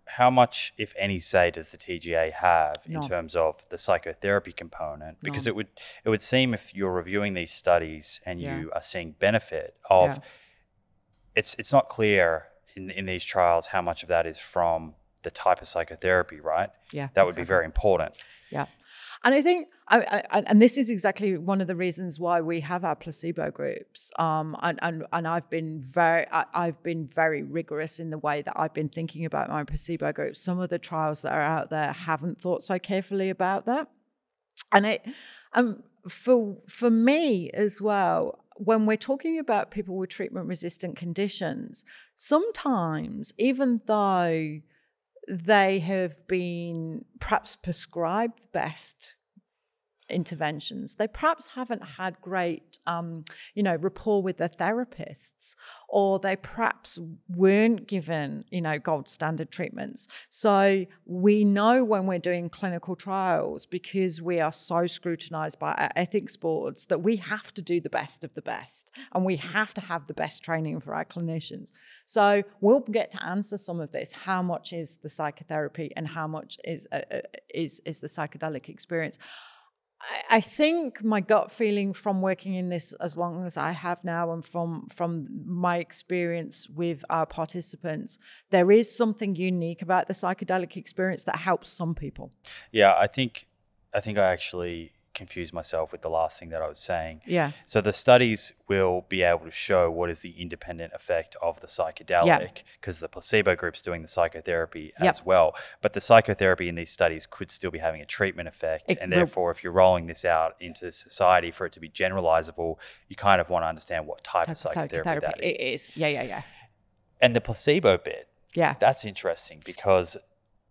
How much, if any, say does the TGA have in None. terms of the psychotherapy component? Because None. it would it would seem if you're reviewing these studies and Yeah. you are seeing benefit of, Yeah. it's it's not clear in in these trials how much of that is from the type of psychotherapy, right? Yeah, That would be very important. Yeah. And I think, I, I, and this is exactly one of the reasons why we have our placebo groups. Um, and, and and I've been very, I, I've been very rigorous in the way that I've been thinking about my placebo groups. Some of the trials that are out there haven't thought so carefully about that, and it, um, for for me as well. When we're talking about people with treatment resistant conditions, sometimes even though they have been perhaps prescribed best interventions, they perhaps haven't had great, um, you know, rapport with their therapists, or they perhaps weren't given, you know, gold standard treatments. So we know when we're doing clinical trials because we are so scrutinized by our ethics boards that we have to do the best of the best, and we have to have the best training for our clinicians. So we'll get to answer some of this: how much is the psychotherapy, and how much is uh, uh is is the psychedelic experience? I think my gut feeling from working in this as long as I have now and from from my experience with our participants, there is something unique about the psychedelic experience that helps some people. Yeah, I think I think I actually confuse myself with the last thing that I was saying. Yeah. So the studies will be able to show what is the independent effect of the psychedelic because the placebo group's doing the psychotherapy Yep. as well. But the psychotherapy in these studies could still be having a treatment effect. It and therefore, if you're rolling this out into society for it to be generalizable, you kind of want to understand what type, of psychotherapy, that It is. Yeah, yeah, yeah. And the placebo bit, Yeah. that's interesting because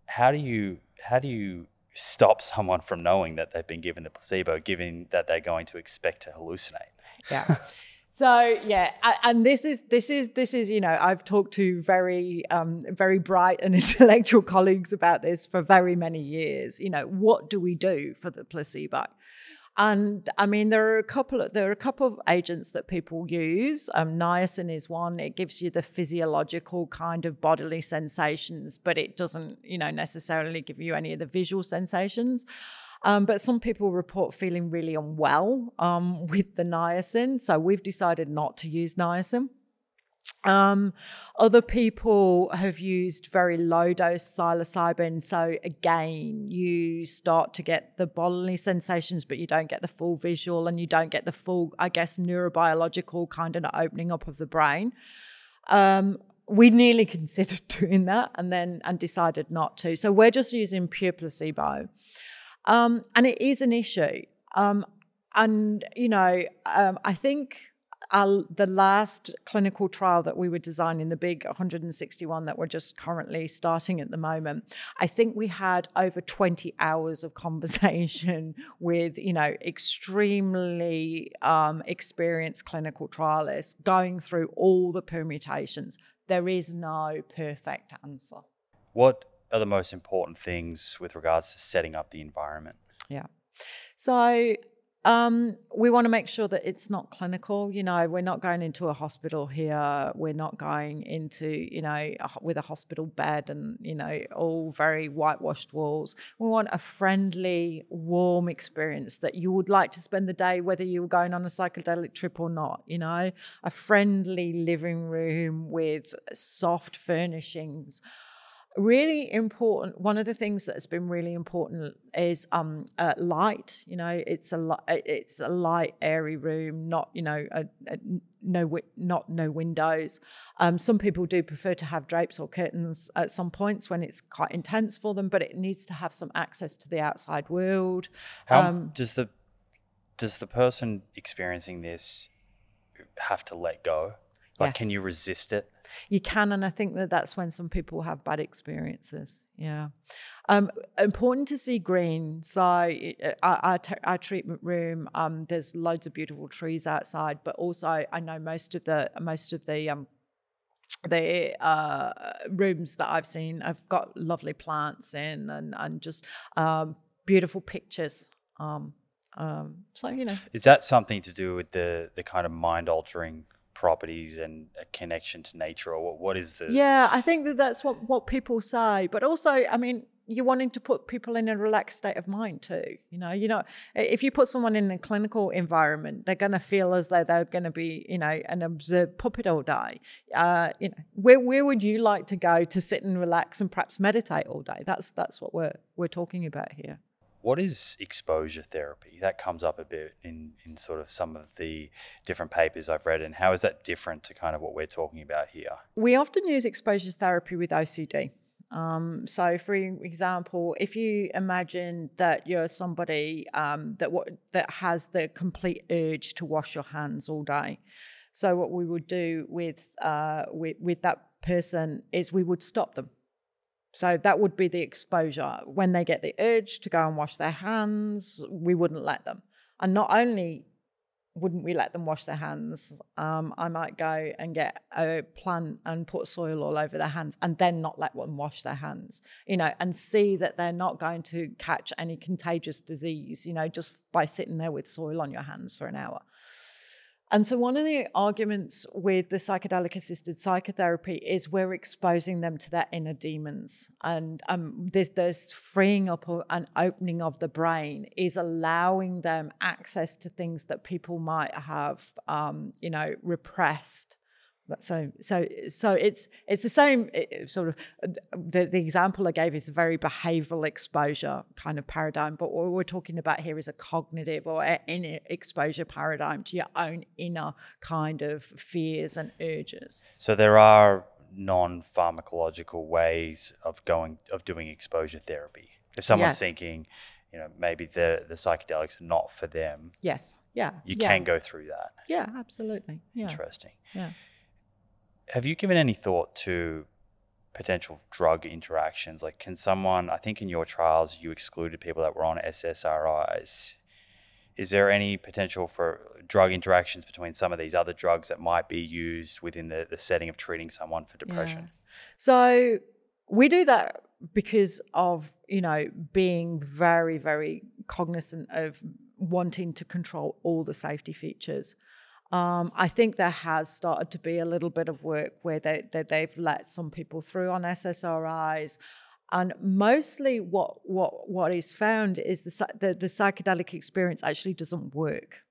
how do you how do you stop someone from knowing that they've been given the placebo given that they're going to expect to hallucinate. Yeah. <laughs> So yeah and this is this is this is you know i've talked to very um very bright and <laughs> intellectual colleagues about this for very many years. You know what do we do for the placebo and I mean, there are a couple of there are a couple of agents that people use. Um, niacin is one. It gives you the physiological kind of bodily sensations, but it doesn't, you know, necessarily give you any of the visual sensations. Um, but some people report feeling really unwell um, with the niacin, so we've decided not to use niacin. Um, other people have used very low dose psilocybin. So again, you start to get the bodily sensations, but you don't get the full visual and you don't get the full, I guess, neurobiological kind of opening up of the brain. Um, we nearly <laughs> considered doing that and then and decided not to. So we're just using pure placebo. Um, and it is an issue. Um, and, you know, um, I think our, the last clinical trial that we were designing, the big 161 that we're just currently starting at the moment, I think we had over 20 hours of conversation <laughs> with, you know, extremely um, experienced clinical trialists going through all the permutations. There is no perfect answer. what are the most important things with regards to setting up the environment Yeah. So um, we want to make sure that it's not clinical. You know, we're not going into a hospital here. We're not going into, you know, a, with a hospital bed and, you know, all very whitewashed walls. We want a friendly, warm experience that you would like to spend the day, whether you were going on a psychedelic trip or not, you know, a friendly living room with soft furnishings really important one of the things that's been really important is um uh, light you know it's a li- it's a light airy room not you know a, a, no wi- not no windows. Um some people do prefer to have drapes or curtains at some points when it's quite intense for them but it needs to have some access to the outside world. How Um, does the does the person experiencing this have to let go like can you resist it? You can and i think that that's when some people have bad experiences yeah. Um, important to see green. So our, our, t- our treatment room um, there's loads of beautiful trees outside but also i know most of the most of the um, the uh, rooms that I've seen I've got lovely plants in and, and just um, beautiful pictures. Um, um, so, you know, is that something to do with the the kind of mind altering properties and a connection to nature or what, what is the Yeah, I think that that's what what people say. But also, I mean, you're wanting to put people in a relaxed state of mind too. You know, you know, if you put someone in a clinical environment, they're going to feel as though they're going to be, you know, an observed puppet all day. Uh, you know, where where would you like to go to sit and relax and perhaps meditate all day? That's that's what we're we're talking about here. What is exposure therapy? That comes up a bit in, in sort of some of the different papers I've read. And how is that different to kind of what we're talking about here? We often use exposure therapy with OCD. Um, so, for example, if you imagine that you're somebody um, that wa- that has the complete urge to wash your hands all day, so what we would do with uh, with with that person is we would stop them. So that would be the exposure. When they get the urge to go and wash their hands, we wouldn't let them. And not only wouldn't we let them wash their hands, um, I might go and get a plant and put soil all over their hands and then not let them wash their hands, you know, and see that they're not going to catch any contagious disease, you know, just by sitting there with soil on your hands for an hour. And so, one of the arguments with the psychedelic assisted psychotherapy is we're exposing them to their inner demons. And um, there's, there's freeing up and opening of the brain is allowing them access to things that people might have, um, you know, repressed so so so it's it's the same it, sort of the, the example i gave is a very behavioral exposure kind of paradigm but what we're talking about here is a cognitive or inner exposure paradigm to your own inner kind of fears and urges. So there are non-pharmacological ways of going of doing exposure therapy. If someone's yes. thinking you know maybe the the psychedelics are not for them yes. Yeah. you yeah. can go through that. Yeah absolutely. Yeah. Interesting. Yeah have you given any thought to potential drug interactions? Like, can someone, I think in your trials, you excluded people that were on SSRIs. Is there any potential for drug interactions between some of these other drugs that might be used within the, the setting of treating someone for depression? Yeah. So, we do that because of, you know, being very, very cognizant of wanting to control all the safety features. Um, I think there has started to be a little bit of work where they, they, they've let some people through on SSRIs. And mostly, what what what is found is the, the, the psychedelic experience actually doesn't work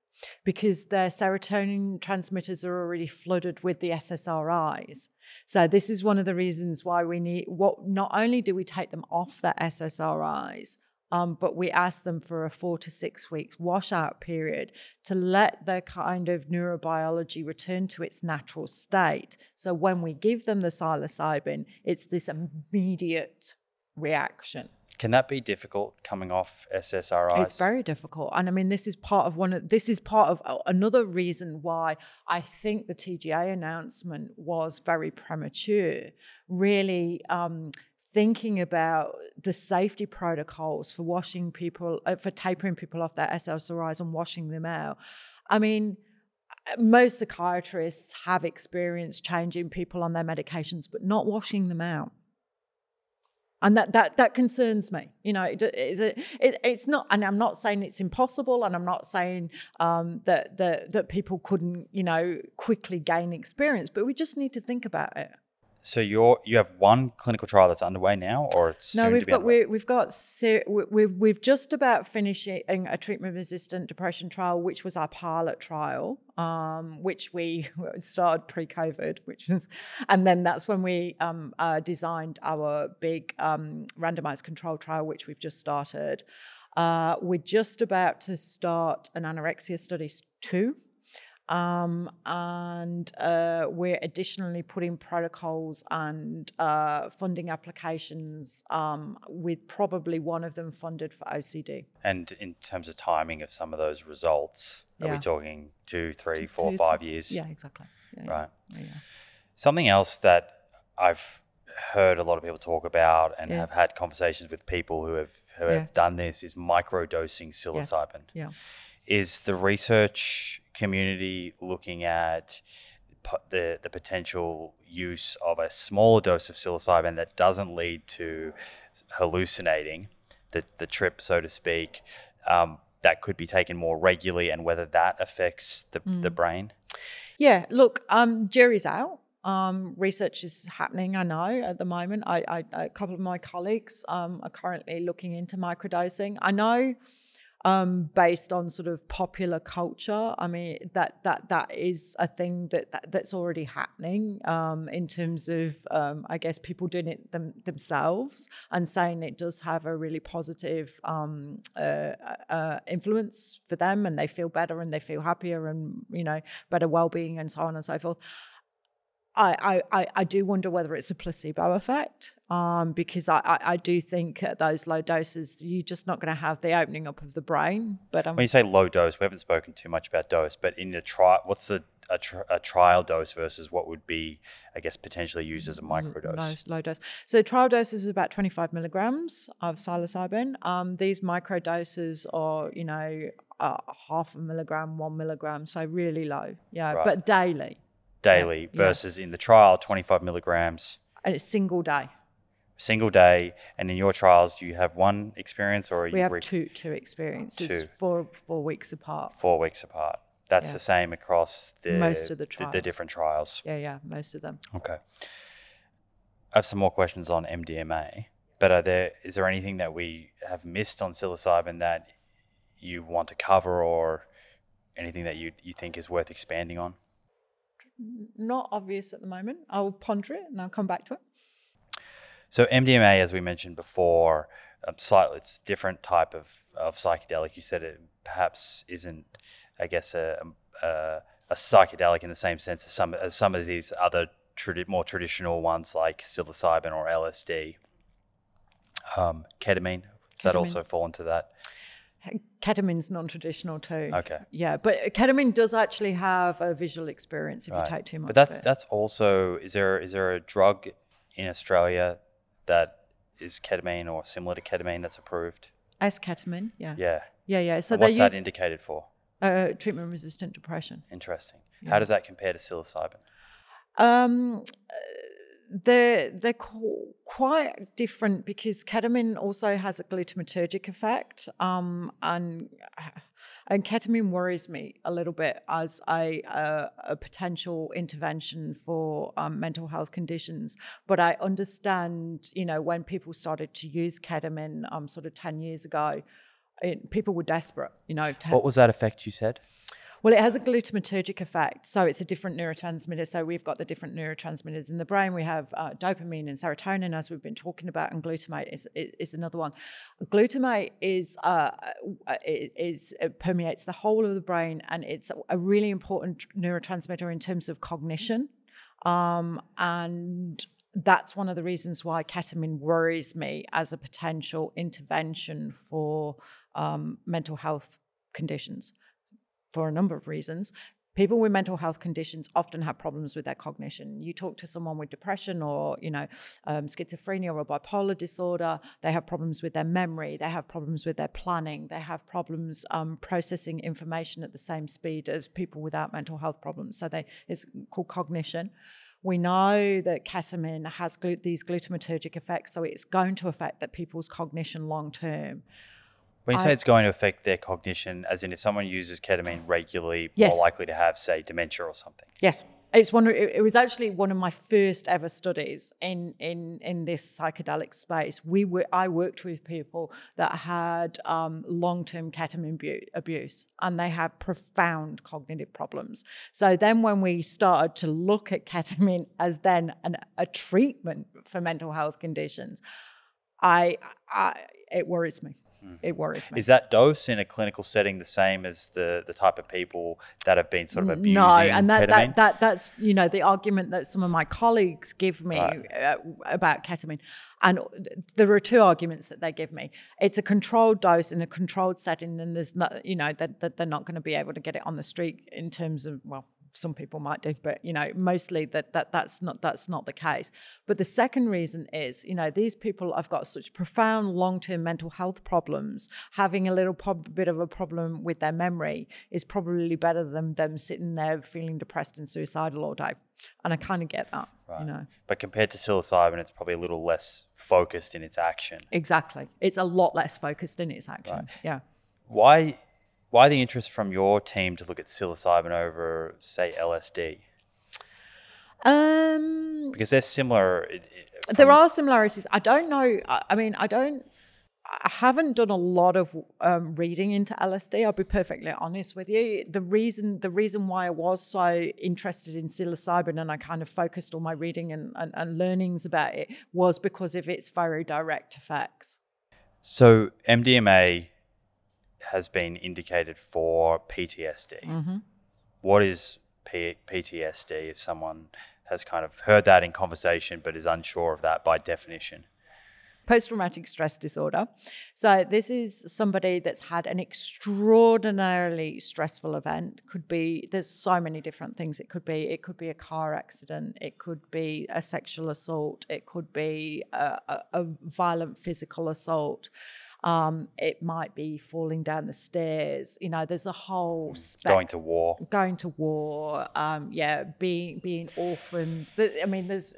because their serotonin transmitters are already flooded with the SSRIs. So this is one of the reasons why we need what not only do we take them off the SSRIs, um, but we ask them for a four to six week washout period to let their kind of neurobiology return to its natural state. So when we give them the psilocybin, it's this immediate reaction. Can that be difficult coming off SSRIs? It's very difficult, and I mean, this is part of one of this is part of uh, another reason why I think the TGA announcement was very premature. Really, um, thinking about the safety protocols for washing people, uh, for tapering people off their SSRIs and washing them out. I mean, most psychiatrists have experience changing people on their medications, but not washing them out. And that, that, that concerns me. You know, is it, it, it's not, and I'm not saying it's impossible, and I'm not saying um, that, that, that people couldn't, you know, quickly gain experience, but we just need to think about it. So you're you have one clinical trial that's underway now, or it's no? We've got we, have got we've we've just about finishing a treatment resistant depression trial, which was our pilot trial, um, which we <laughs> started pre COVID, which was, and then that's when we um, uh, designed our big um, randomized control trial, which we've just started. Uh, we're just about to start an anorexia study two. Um, and uh, we're additionally putting protocols and uh, funding applications um, with probably one of them funded for OCD. And in terms of timing of some of those results, yeah. are we talking two, three, four, two, five years? Yeah, exactly. Yeah, right. Yeah. Something else that I've heard a lot of people talk about and have had conversations with people who have who have done this is microdosing psilocybin. Yes. Yeah. Is the research community looking at the the potential use of a smaller dose of psilocybin that doesn't lead to hallucinating the the trip, so to speak, um, that could be taken more regularly, and whether that affects the mm. the brain. Yeah, look, um, jury's out. Um, research is happening, I know, at the moment. I, I, a couple of my colleagues um, are currently looking into microdosing. I know um, based on sort of popular culture. I mean, that that that is a thing that, that that's already happening um, in terms of, um, I guess, people doing it them, themselves and saying it does have a really positive um, uh, uh, influence for them, and they feel better and they feel happier and you know better well-being and so on and so forth. I, I, I do wonder whether it's a placebo effect um, because I, I, I, do think at those low doses, you're just not going to have the opening up of the brain. But um, when you say low dose, we haven't spoken too much about dose, but in the trial, what's the a, tr- a trial dose versus what would be, I guess, potentially used as a microdose? Low, low dose. So trial dose is about 25 milligrams of psilocybin. Um, these micro doses are, you know, uh, half a milligram, one milligram, so really low. Yeah, Right. but daily. Daily yeah. versus in the trial, 25 milligrams And it's single day. single day. And in your trials, do you have one experience or are We you have re- two two experiences, Two. four four weeks apart. four weeks apart? That's Yeah. the same across the Most of the the, trials. different trials. Yeah, yeah, most of them. Okay. I have some more questions on MDMA, but are there is there anything that we have missed on psilocybin that you want to cover or anything that you you think is worth expanding on? Not obvious at the moment. I'll ponder it and I'll come back to it. So MDMA, as we mentioned before, um, slightly it's a different type of, of psychedelic. You said it perhaps isn't, I guess, a, a, a psychedelic in the same sense as some as some of these other tradi- more traditional ones like psilocybin or LSD. Um, ketamine, does that also fall into that? Ketamine's non-traditional too. Okay. Yeah, but ketamine does actually have a visual experience if Right. you take too much. But that's of it. that's also is there is there a drug in Australia that is ketamine or similar to ketamine that's approved? S-ketamine. Yeah. Yeah. Yeah, yeah. So what's that indicated for? uh, treatment-resistant depression. Interesting. How does that compare to psilocybin? Um, uh, they're they're qu- quite different because ketamine also has a glutamatergic effect, um, and and ketamine worries me a little bit as a a, a potential intervention for um, mental health conditions. But I understand, you know, when people started to use ketamine, um, sort of ten years ago. It, people were desperate, you know. What was that effect you said? Well, it has a glutamatergic effect, so it's a different neurotransmitter. So we've got the different neurotransmitters in the brain. We have uh, dopamine and serotonin, as we've been talking about, and glutamate is is, is another one. Glutamate is uh, uh, is it permeates the whole of the brain, and it's a really important neurotransmitter in terms of cognition. Um, and that's one of the reasons why ketamine worries me as a potential intervention for um, mental health conditions for a number of reasons. People with mental health conditions often have problems with their cognition. You talk to someone with depression or, you know, um, schizophrenia or bipolar disorder, they have problems with their memory, they have problems with their planning, they have problems um, processing information at the same speed as people without mental health problems. So they it's called cognition. We know that ketamine has glu- these glutamatergic effects, so it's going to affect that people's cognition long term. When you say it's going to affect their cognition, as in if someone uses ketamine regularly, Yes. more likely to have, say, dementia or something. Yes, it's one. It, was actually one of my first ever studies in in in this psychedelic space. We were I worked with people that had um, long term ketamine abu- abuse, and they had profound cognitive problems. So then, when we started to look at ketamine as then an, a treatment for mental health conditions, I, I it worries me. It worries me. Is that dose in a clinical setting the same as the, the type of people that have been sort of abusing no and that, ketamine? that that that's you know the argument that some of my colleagues give me Right. uh, about ketamine and there are two arguments that they give me it's a controlled dose in a controlled setting and there's not you know that, that they're not going to be able to get it on the street in terms of well some people might do but you know mostly that, that that's not that's not the case. But the second reason is you know these people have got such profound long-term mental health problems. Having a little prob- bit of a problem with their memory is probably better than them sitting there feeling depressed and suicidal all day. And i kind of get that you know. But compared to psilocybin, it's probably a little less focused in its action. exactly. It's a lot less focused in its action. Yeah. Why why the interest from your team to look at psilocybin over, say, LSD? um Because they're similar. It, it, there are similarities. I don't know. I, I mean, I don't. I haven't done a lot of um, reading into LSD. I'll be perfectly honest with you. The reason, the reason why I was so interested in psilocybin and I kind of focused all my reading and, and, and learnings about it was because of its very direct effects. So MDMA has been indicated for PTSD. Mm-hmm. What is P- PTSD if someone has kind of heard that in conversation but is unsure of that by definition? post traumatic stress disorder. So, this is somebody that's had an extraordinarily stressful event. Could be, there's so many different things it could be. It could be a car accident, it could be a sexual assault, it could be a, a, a violent physical assault. Um, it might be falling down the stairs. You know, there's a whole spec- Going to war. going to war. Um, yeah, being being orphaned. I mean, there's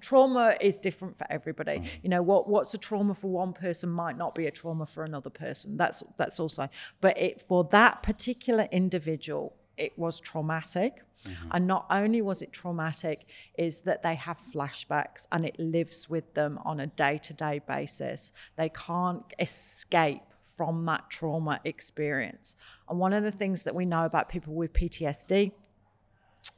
trauma is different for everybody. You know, what what's a trauma for one person might not be a trauma for another person. That's that's also. But it for that particular individual, it was traumatic. Mm-hmm. And not only was it traumatic, is that they have flashbacks and it lives with them on a day to day basis. They can't escape from that trauma experience. And one of the things that we know about people with PTSD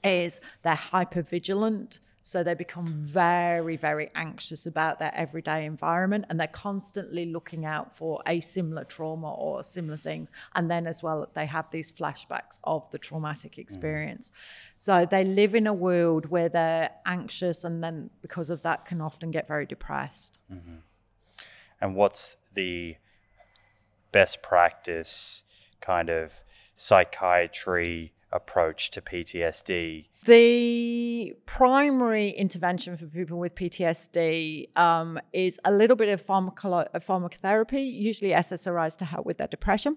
is they're hypervigilant. So they become very, very anxious about their everyday environment and they're constantly looking out for a similar trauma or similar things. And then, as well, they have these flashbacks of the traumatic mm. experience. So they live in a world where they're anxious and then, because of that, can often get very depressed. Mm-hmm. And what's the best practice kind of psychiatry approach to PTSD? The primary intervention for people with PTSD um, is a little bit of pharmacolo- pharmacotherapy, usually SSRIs to help with their depression.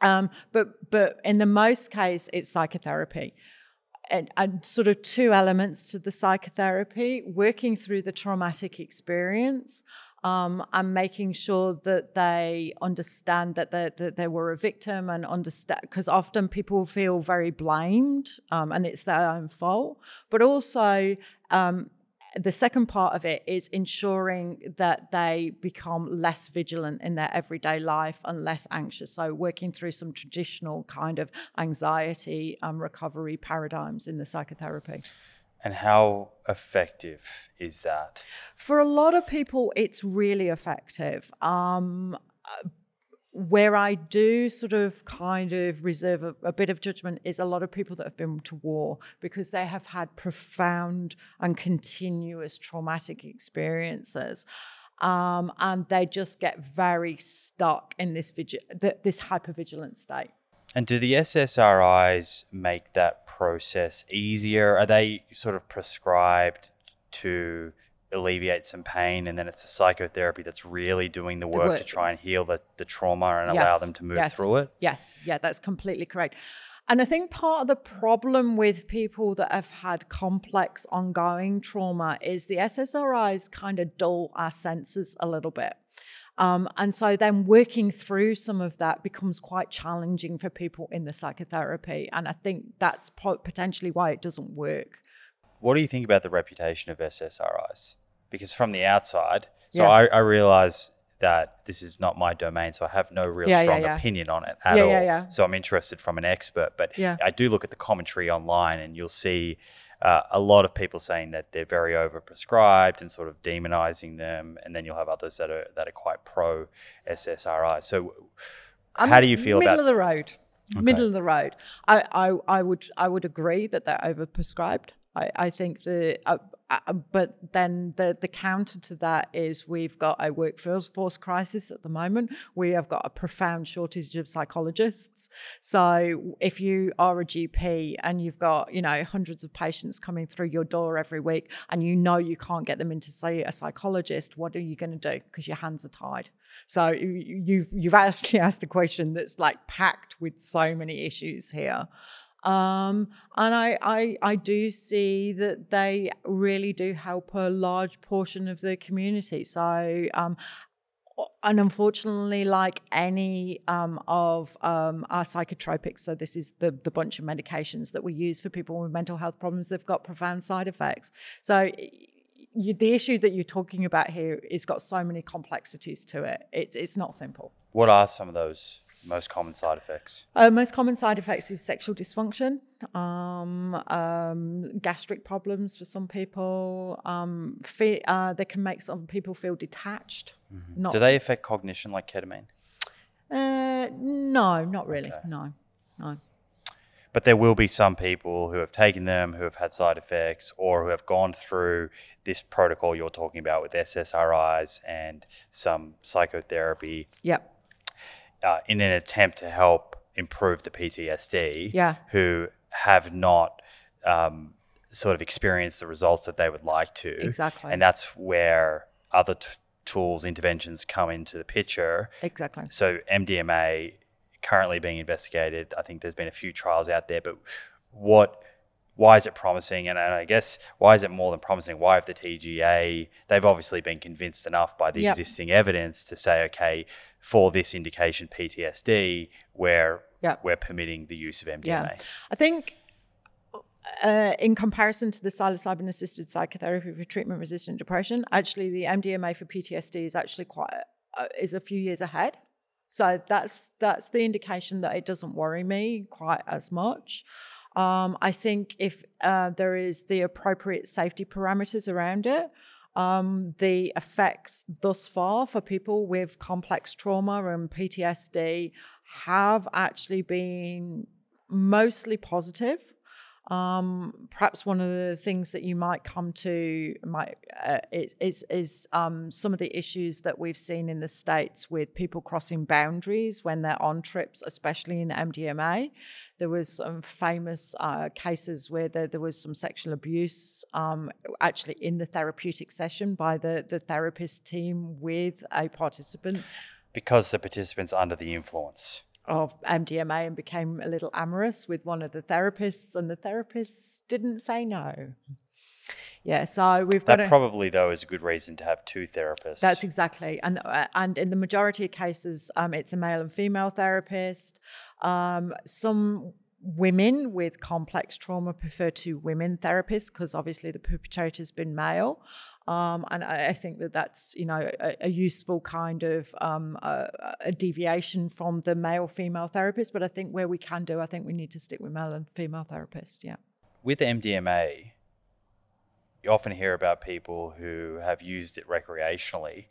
Um, but but in the most case, it's psychotherapy. And, and sort of two elements to the psychotherapy working through the traumatic experience um, and making sure that they understand that they, that they were a victim and understand because often people feel very blamed um, and it's their own fault but also um, the second part of it is ensuring that they become less vigilant in their everyday life and less anxious. So, working through some traditional kind of anxiety um, recovery paradigms in the psychotherapy. And how effective is that? For a lot of people, it's really effective. Um, uh, where I do sort of kind of reserve a, a, bit of judgment is a lot of people that have been to war because they have had profound and continuous traumatic experiences. Um, and they just get very stuck in this vigi- th- this hypervigilant state. And do the SSRIs make that process easier? Are they sort of prescribed to alleviate some pain and then it's a psychotherapy that's really doing the work, work. to try and heal the, the trauma and allow them to move yes, through it? Yes, yeah, that's completely correct. And I think part of the problem with people that have had complex ongoing trauma is the SSRIs kind of dull our senses a little bit. Um, and so then working through some of that becomes quite challenging for people in the psychotherapy. And I think that's potentially why it doesn't work. What do you think about the reputation of SSRIs? Because from the outside, so Yeah. I, I realize that this is not my domain, so I have no real Yeah, strong yeah. opinion on it at all. So I'm interested from an expert, but Yeah. I do look at the commentary online, and you'll see uh, a lot of people saying that they're very overprescribed and sort of demonizing them, and then you'll have others that are that are quite pro SSRI. So, I'm how do you feel middle about middle of the road? Middle of the road. I, I, I would I would agree that they're overprescribed. I, I think the uh, uh, but then the the counter to that is we've got a workforce force crisis at the moment. We have got a profound shortage of psychologists. So if you are a GP and you've got you know hundreds of patients coming through your door every week, and you know you can't get them in to see a psychologist, what are you going to do? Because your hands are tied. So you- you've you've actually <laughs> asked a question that's like packed with so many issues here. Um, and I, I I do see that they really do help a large portion of the community. So um, and unfortunately, like any um, of um, our psychotropics, so this is the, the bunch of medications that we use for people with mental health problems, they've got profound side effects. So you, the issue that you're talking about here is got so many complexities to it. It's it's not simple. what are some of those most common side effects? Uh, most common side effects is sexual dysfunction, um, um, gastric problems for some people. Um, fe- uh, they can make some people feel detached. Not, Do they affect cognition like ketamine? Uh, no, not really. Okay. No, no. but there will be some people who have taken them who have had side effects or who have gone through this protocol you're talking about with SSRIs and some psychotherapy Yep. Uh, in an attempt to help improve the PTSD. Yeah. Who have not um, sort of experienced the results that they would like to. Exactly. And that's where other t- tools, interventions come into the picture. Exactly. So MDMA currently being investigated. I think there's been a few trials out there, but what? Why is it promising? And, and I guess why is it more than promising? Why have the TGA? They've obviously been convinced enough by the Yep. existing evidence to say, okay, for this indication PTSD, we're Yep. we're permitting the use of MDMA. Yeah. I think uh, in comparison to the psilocybin assisted psychotherapy for treatment resistant depression, actually the MDMA for PTSD is actually quite uh, is a few years ahead. So that's that's the indication that it doesn't worry me quite as much. Um, I think if uh, there is the appropriate safety parameters around it, um, the effects thus far for people with complex trauma and PTSD have actually been mostly positive. Um, perhaps one of the things that you might come to might uh, is is, is um, some of the issues that we've seen in the states with people crossing boundaries when they're on trips, especially in MDMA. There was some famous uh, cases where there, there was some sexual abuse um, actually in the therapeutic session by the the therapist team with a participant Because the participants under the influence. Of MDMA and became a little amorous with one of the therapists, and the therapist didn't say no. Yeah, so we've got That to. probably though is a good reason to have two therapists. That's exactly, and uh, and in the majority of cases, um, it's a male and female therapist. Um, some women with complex trauma prefer two women therapists because obviously the perpetrator's been male, um, and I, I think that that's you know a, a useful kind of um, a, a deviation from the male female therapist. But I think where we can do, I think we need to stick with male and female therapists. Yeah. with MDMA, you often hear about people who have used it recreationally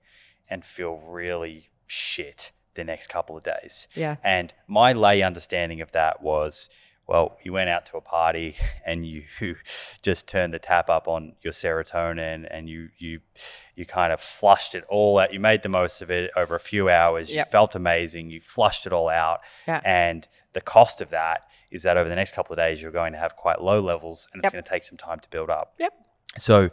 and feel really shit the next couple of days. Yeah. And my lay understanding of that was, well, you went out to a party <laughs> and you <laughs> just turned the tap up on your serotonin and you you you kind of flushed it all out. You made the most of it over a few hours. You felt amazing. You flushed it all out. Yeah. And the cost of that is that over the next couple of days you're going to have quite low levels and it's Yep. going to take some time to build up. Yep. So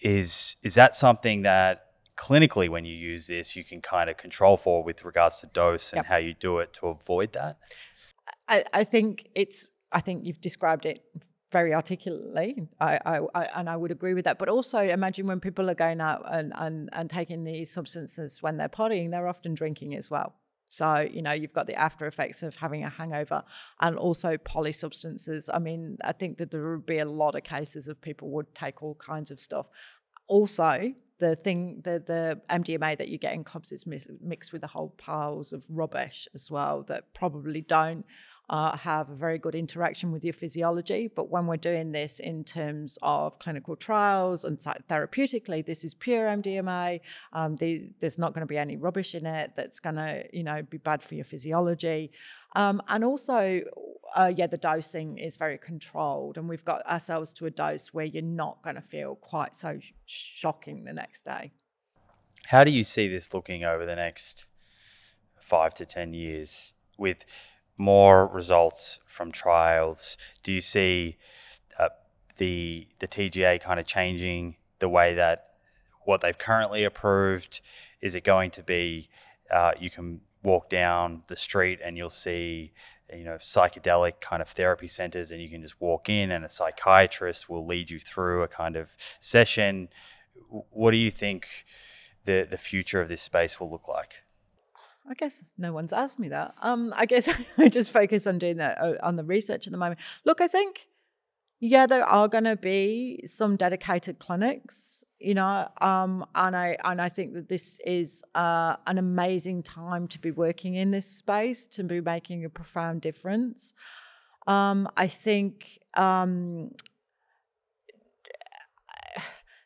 is is that something that clinically when you use this you can kind of control for with regards to dose and Yep. how you do it to avoid that? I, I think it's. I think you've described it very articulately. I, I, I and I would agree with that. But also, imagine when people are going out and, and and taking these substances when they're partying, they're often drinking as well. So you know you've got the after effects of having a hangover, and also polysubstances. I mean, I think that there would be a lot of cases of people would take all kinds of stuff. Also, the thing, the the MDMA that you get in clubs is mixed with a whole piles of rubbish as well that probably don't uh, have a very good interaction with your physiology. But when we're doing this in terms of clinical trials and therapeutically, this is pure MDMA. Um, the, there's not going to be any rubbish in it that's going to, you know, be bad for your physiology. Um, and also, uh, yeah, the dosing is very controlled, and we've got ourselves to a dose where you're not going to feel quite so sh- shocking the next day. How do you see this looking over the next 5 to 10 years with more results from trials? Do you see uh, the the TGA kind of changing the way that what they've currently approved? Is it going to be uh, you can walk down the street and you'll see you know psychedelic kind of therapy centers and you can just walk in and a psychiatrist will lead you through a kind of session what do you think the the future of this space will look like I guess no one's asked me that. Um, I guess <laughs> I just focus on doing that uh, on the research at the moment. Look, I think, yeah, there are going to be some dedicated clinics, you know, um, and I and I think that this is uh, an amazing time to be working in this space, to be making a profound difference. Um, I think um,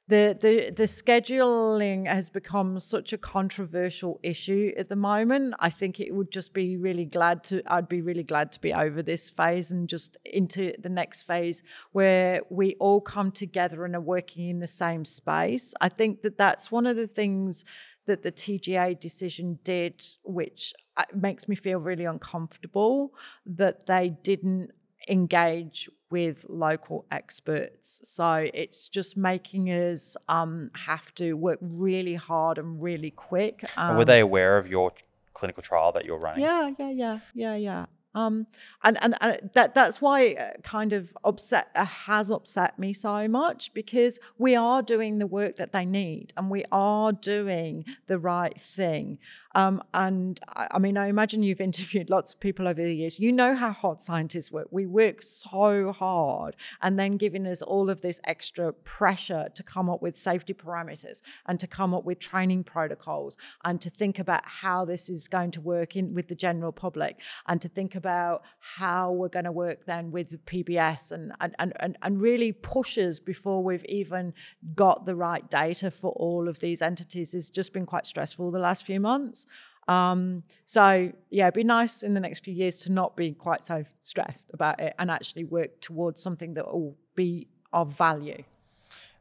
the, the the scheduling has become such a controversial issue at the moment. I think it would just be really glad to I'd be really glad to be over this phase and just into the next phase where we all come together and are working in the same space. I think that that's one of the things that the TGA decision did, which uh, makes me feel really uncomfortable that they didn't engage with local experts. So it's just making us um, have to work really hard and really quick. Um, were they aware of your clinical trial that you're running? Yeah, yeah, yeah, yeah, yeah. Um, and, and, and that that's why it uh, kind of upset uh, has upset me so much because we are doing the work that they need and we are doing the right thing. Um, and I, I, mean, I imagine you've <laughs> interviewed lots of people over the years. You know how hard scientists work. We work so hard, and then giving us all of this extra pressure to come up with safety parameters and to come up with training protocols and to think about how this is going to work in with the general public and to think about how we're going to work then with PBS and and and and really pushes before we've even got the right data for all of these entities has just been quite stressful the last few months. Um, so yeah, it'd be nice in the next few years to not be quite so stressed about it and actually work towards something that will be of value.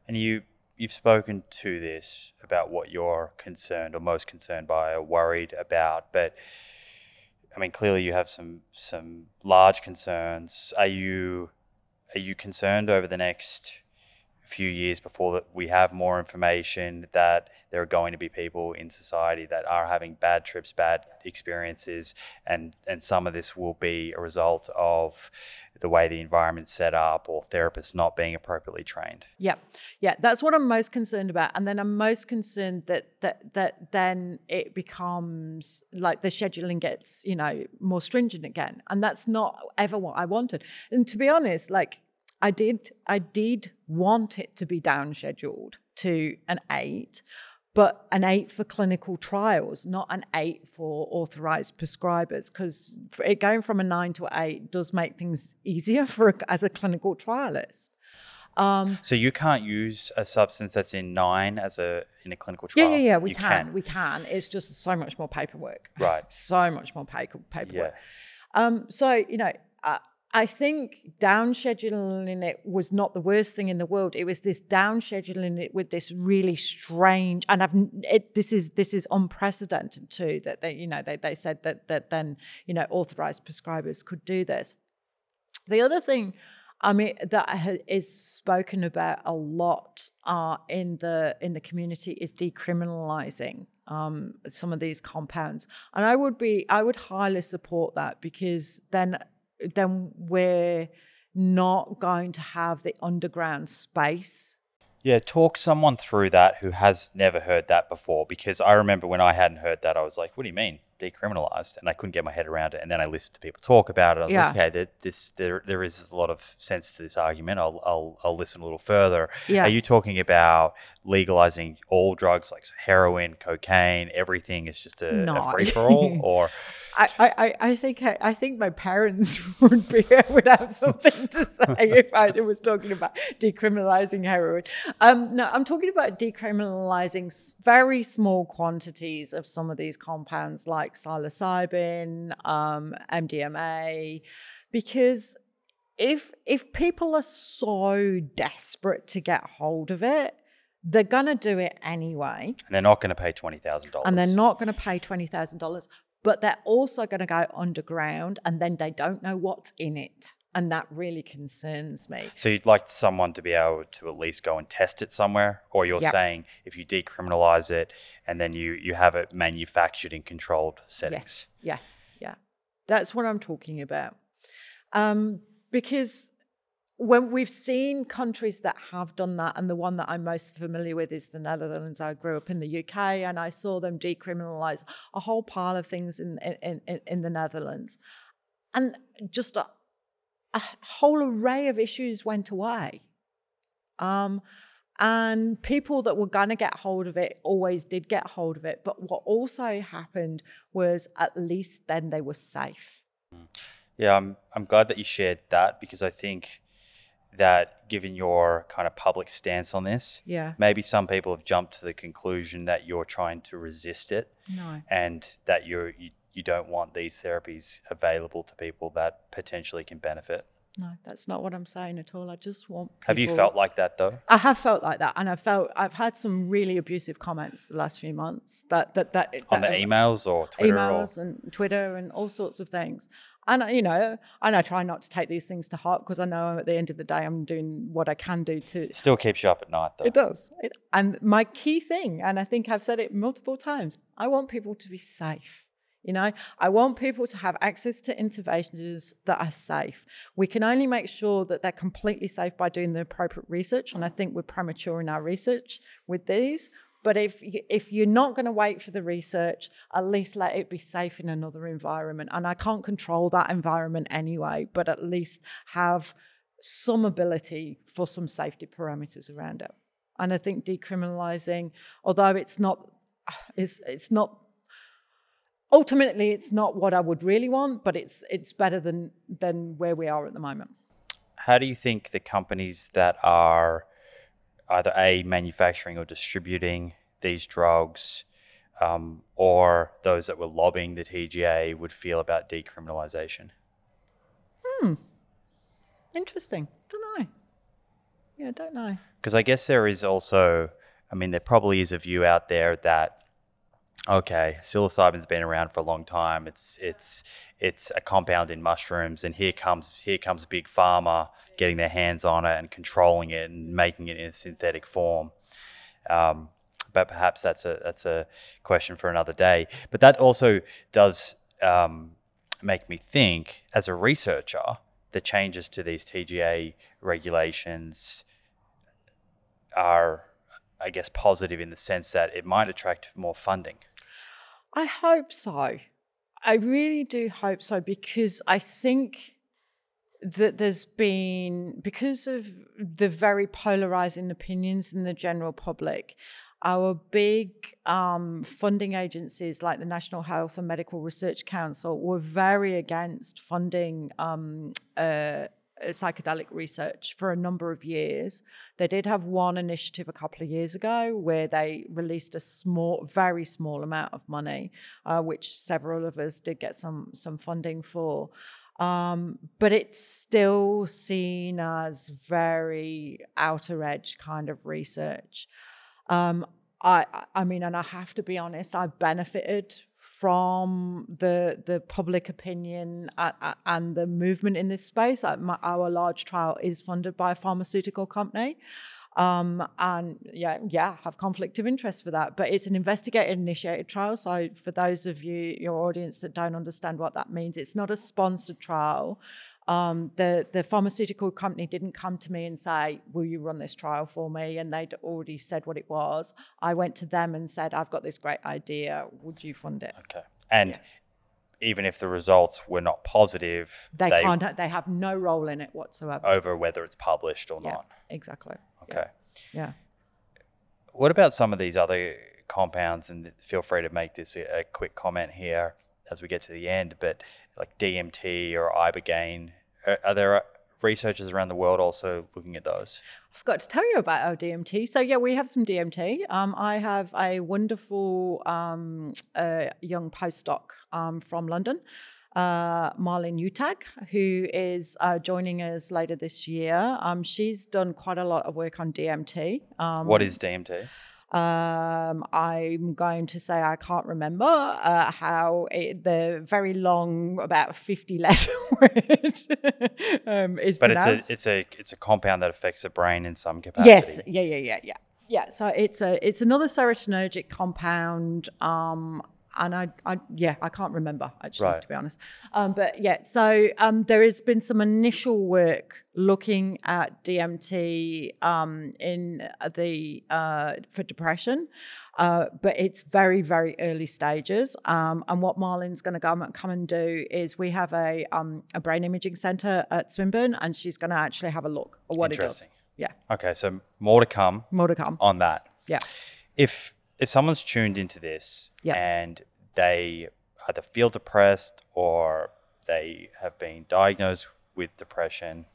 And you you've spoken to this about what you're concerned or most concerned by or worried about, but I mean clearly you have some some large concerns. Are you are you concerned over the next few years before that we have more information that there are going to be people in society that are having bad trips, bad experiences, and and some of this will be a result of the way the environment's set up or therapists not being appropriately trained. Yeah, yeah, that's what I'm most concerned about, and then I'm most concerned that that that then it becomes like the scheduling gets you know more stringent again, and that's not ever what I wanted. And to be honest, like I did I did want it to be down scheduled to an eight, but an eight for clinical trials, not an eight for authorized prescribers, because going from a nine to eight does make things easier <laughs> for as a clinical trialist. Um, so you can't use a substance that's in nine as a in a clinical trial. Yeah, yeah, yeah. We can, can, we can. It's just so much more paperwork. Right. <laughs> so much more paper paperwork. Yeah. Um, so you know, uh, I think down scheduling it was not the worst thing in the world. It was this down scheduling it with this really strange, and I've it, this is this is unprecedented too. That they you know they they said that that then you know authorized prescribers could do this. The other thing, I mean, that is spoken about a lot uh, in the in the community is decriminalizing um, some of these compounds, and I would be I would highly support that because then then we're not going to have the underground space. Yeah, talk someone through that who has never heard that before because I remember when I hadn't heard that, I was like, what do you mean? Decriminalized, and I couldn't get my head around it. And then I listened to people talk about it. I was yeah. like, okay, there, this there there is a lot of sense to this argument. I'll I'll, I'll listen a little further. Yeah. Are you talking about legalizing all drugs like heroin, cocaine, everything is just a, a free for all, <laughs> or? I, I, I think I think my parents <laughs> would be would have something to say if I was talking about decriminalizing heroin. Um, no, I'm talking about decriminalizing very small quantities of some of these compounds like like psilocybin, um, MDMA, because if if people are so desperate to get hold of it, they're gonna do it anyway. And they're not gonna pay twenty thousand dollars. And they're not gonna pay twenty thousand dollars, but they're also gonna go underground and then they don't know what's in it and that really concerns me. So you'd like someone to be able to at least go and test it somewhere, or you're yep. saying if you decriminalize it and then you you have it manufactured in controlled settings. Yes, yes, yeah, that's what I'm talking about. Um, because when we've seen countries that have done that, and the one that I'm most familiar with is the Netherlands. I grew up in the UK, and I saw them decriminalize a whole pile of things in in, in, in the Netherlands, and just a, a whole array of issues went away. Um, and people that were going to get hold of it always did get hold of it. But what also happened was at least then they were safe. Yeah, I'm, I'm glad that you shared that because I think that given your kind of public stance on this, Yeah. maybe some people have jumped to the conclusion that you're trying to resist it No. and that you're you, you don't want these therapies available to people that potentially can benefit. No, that's not what I'm saying at all. I just want. Have you felt like that though? I have felt like that, and I felt I've had some really abusive comments the last few months. That that that On the that- emails or Twitter emails and Twitter and all sorts of things. And uh, you know, and I try not to take these things to heart because I know at the end of the day I'm doing what I can do to. or still keeps you up at night though? It does. It, and my key thing, and I think I've said it multiple times, I want people to be safe. You know, I want people to have access to interventions that are safe. We can only make sure that they're completely safe by doing the appropriate research, and I think we're premature in our research with these. But if if you're not going to wait for the research, at least let it be safe in another environment. And I can't control that environment anyway, but at least have some ability for some safety parameters around it. And I think decriminalizing, although it's not, it's it's not. Ultimately, it's not what I would really want, but it's it's better than than where we are at the moment. How do you think the companies that are either a manufacturing or distributing these drugs, um, or those that were lobbying the TGA, would feel about decriminalisation? Hmm. Interesting. Don't know. Yeah, don't know. Because I guess there is also, I mean, there probably is a view out there that okay, psilocybin's been around for a long time. It's it's it's a compound in mushrooms, and here comes here comes big pharma getting their hands on it and controlling it and making it in a synthetic form. Um, but perhaps that's a that's a question for another day. But that also does um, make me think, as a researcher, the changes to these TGA regulations are, I guess, positive in the sense that it might attract more funding. I hope so. I really do hope so because I think that there's been, because of the very polarizing opinions in the general public, our big um, funding agencies like the National Health and Medical Research Council were very against funding um, uh, psychedelic research for a number of years. They did have one initiative a couple of years ago where they released a small, very small amount of money, uh, which several of us did get some some funding for. Um, but it's still seen as very outer edge kind of research. Um, I, I mean, and I have to be honest, I've benefited from the the public opinion uh, uh, and the movement in this space. Uh, our large trial is funded by a pharmaceutical company. Um, and yeah, yeah, have conflict of interest for that. But it's an investigator initiated trial. So for those of you, your audience that don't understand what that means, it's not a sponsored trial. Um, the the pharmaceutical company didn't come to me and say, "Will you run this trial for me?" And they'd already said what it was. I went to them and said, "I've got this great idea. Would you fund it?" Okay. And even if the results were not positive, They, can't. They have no role in it whatsoever. over whether it's published or yeah, not. exactly. Okay. Yeah. What about some of these other compounds? And feel free to make this a quick comment here as we get to the end. But like DMT or ibogaine, are, are there researchers around the world also looking at those? I forgot to tell you about our DMT. So yeah, we have some DMT. Um, I have a wonderful um, uh, young postdoc um, from London, uh, Marlene Utag, who is uh, joining us later this year. Um, she's done quite a lot of work on DMT. Um, what is DMT? Um, I'm going to say I can't remember uh, how it, the very long, about 50 <laughs> letter word um, is But it's a it's a it's a compound that affects the brain in some capacity. Yes, yeah, yeah, yeah, yeah, yeah. So it's a it's another serotonergic compound. Um, and I, I, yeah, I can't remember actually, Right. to be honest. Um, but yeah, so um, there has been some initial work looking at DMT um, in the uh, for depression, uh, but it's very, very early stages. Um, and what Marlene's going to come come and do is we have a um, a brain imaging center at Swinburne, and she's going to actually have a look at what it does. Yeah, Okay, so more to come more to come. on that. Yeah. if if someone's tuned into this and they either feel depressed or they have been diagnosed with depression,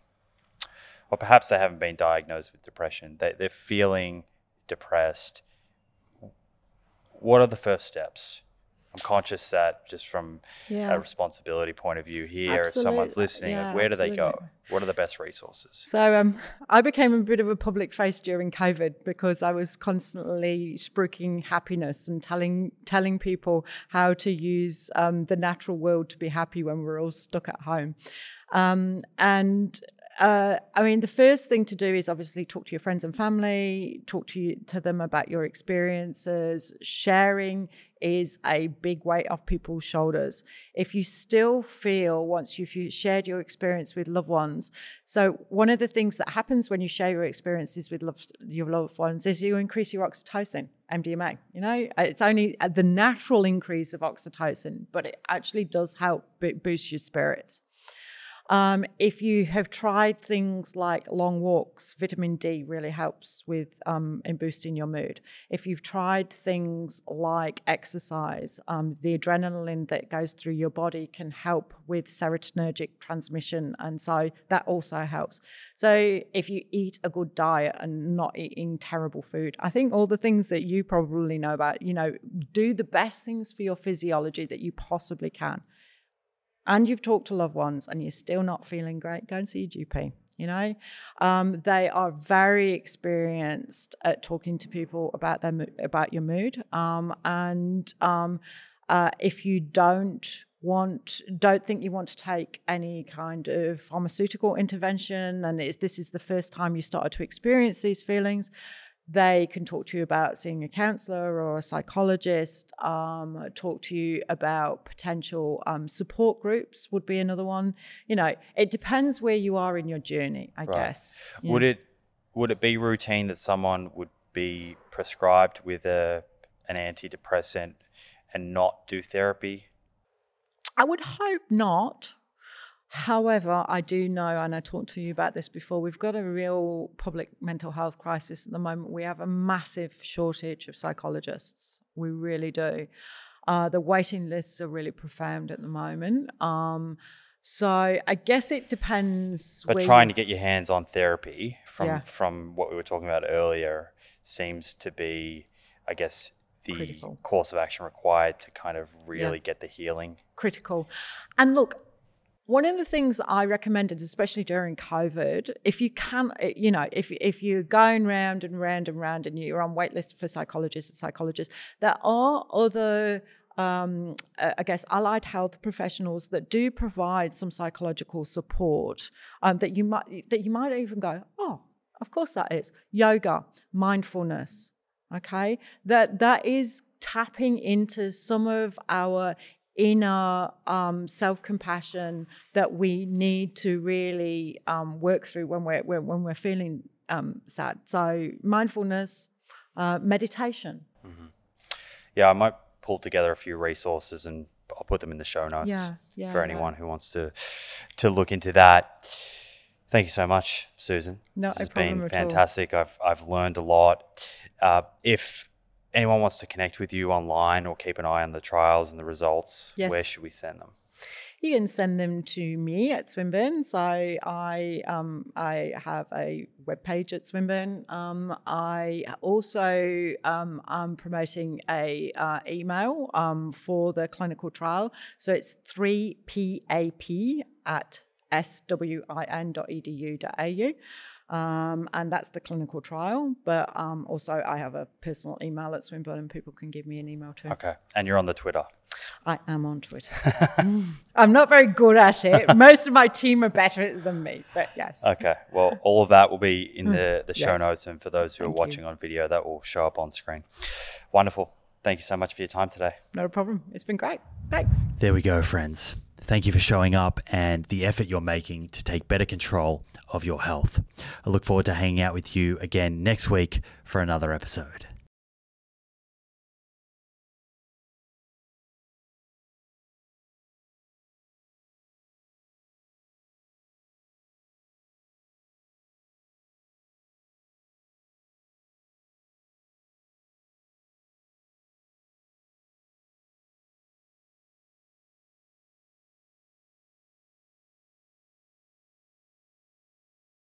or perhaps they haven't been diagnosed with depression. They, they're feeling depressed. What are the first steps? I'm conscious that just from Yeah. a responsibility point of view here, if someone's listening, yeah, where do they go? What are the best resources? So um, I became a bit of a public face during COVID because I was constantly spruiking happiness and telling telling people how to use um, the natural world to be happy when we're all stuck at home. Um, and uh, I mean, the first thing to do is obviously talk to your friends and family, talk to you, to them about your experiences. Sharing is a big weight off people's shoulders. If you still feel once you've shared your experience with loved ones, so one of the things that happens when you share your experiences with love, your loved ones is you increase your oxytocin, MDMA. You know, it's only the natural increase of oxytocin, but it actually does help boost your spirits. Um, if you have tried things like long walks, vitamin D really helps with um, in boosting your mood. If you've tried things like exercise, um, the adrenaline that goes through your body can help with serotonergic transmission, and so that also helps. So if you eat a good diet and not eating terrible food, I think all the things that you probably know about, you know, do the best things for your physiology that you possibly can and you've talked to loved ones and you're still not feeling great, go and see your GP. You know, um, they are very experienced at talking to people about their about your mood. Um, and um, uh, if you don't want, don't think you want to take any kind of pharmaceutical intervention, and this is the first time you started to experience these feelings, they can talk to you about seeing a counselor or a psychologist, um, talk to you about potential um, support groups, would be another one. You know, it depends where you are in your journey, I guess. Yeah. Would it would it be routine that someone would be prescribed with a an antidepressant and not do therapy? I would hope not. However, I do know, and I talked to you about this before, we've got a real public mental health crisis at the moment. We have a massive shortage of psychologists. We really do. Uh, the waiting lists are really profound at the moment. Um, so I guess it depends. But where trying to get your hands on therapy from Yeah. from what we were talking about earlier seems to be, I guess, the Critical. course of action required to kind of really get the healing. critical. And look, one of the things I recommended, especially during COVID, if you can, uh, you know, if if you're going round and round and round and you're on waitlist for psychologists and psychologists, there are other. Um, uh, I guess allied health professionals that do provide some psychological support um, that you might that you might even go, oh, of course that is yoga, mindfulness, okay that that is tapping into some of our inner um, self-compassion that we need to really um, work through when we're when, when we're feeling um, sad so mindfulness uh, meditation Yeah, I might pull together a few resources and I'll put them in the show notes Yeah, yeah, for yeah. anyone who wants to to look into that. Thank you so much, Susan. Not this has been at all. fantastic. I've I've learned a lot. Uh, if anyone wants to connect with you online or keep an eye on the trials and the results, Yes. where should we send them? you can send them to me at Swinburne. So I um, I have a webpage at Swinburne. Um, I also um, I'm promoting a uh, email um, for the clinical trial. So it's three pap at swin.edu.au. Um, and that's the clinical trial. But um, also, I have a personal email at Swinburne, and people can give me an email too. Okay, and you're on the Twitter. I am on Twitter. <laughs> I'm not very good at it. <laughs> Most of my team are better than me, but yes. Okay, well, all of that will be in the, the show Yes. notes, and for those who Thank are you. watching on video, that will show up on screen. Wonderful. Thank you so much for your time today. Not a problem. It's been great. Thanks. There we go, friends. Thank you for showing up and the effort you're making to take better control of your health. I look forward to hanging out with you again next week for another episode.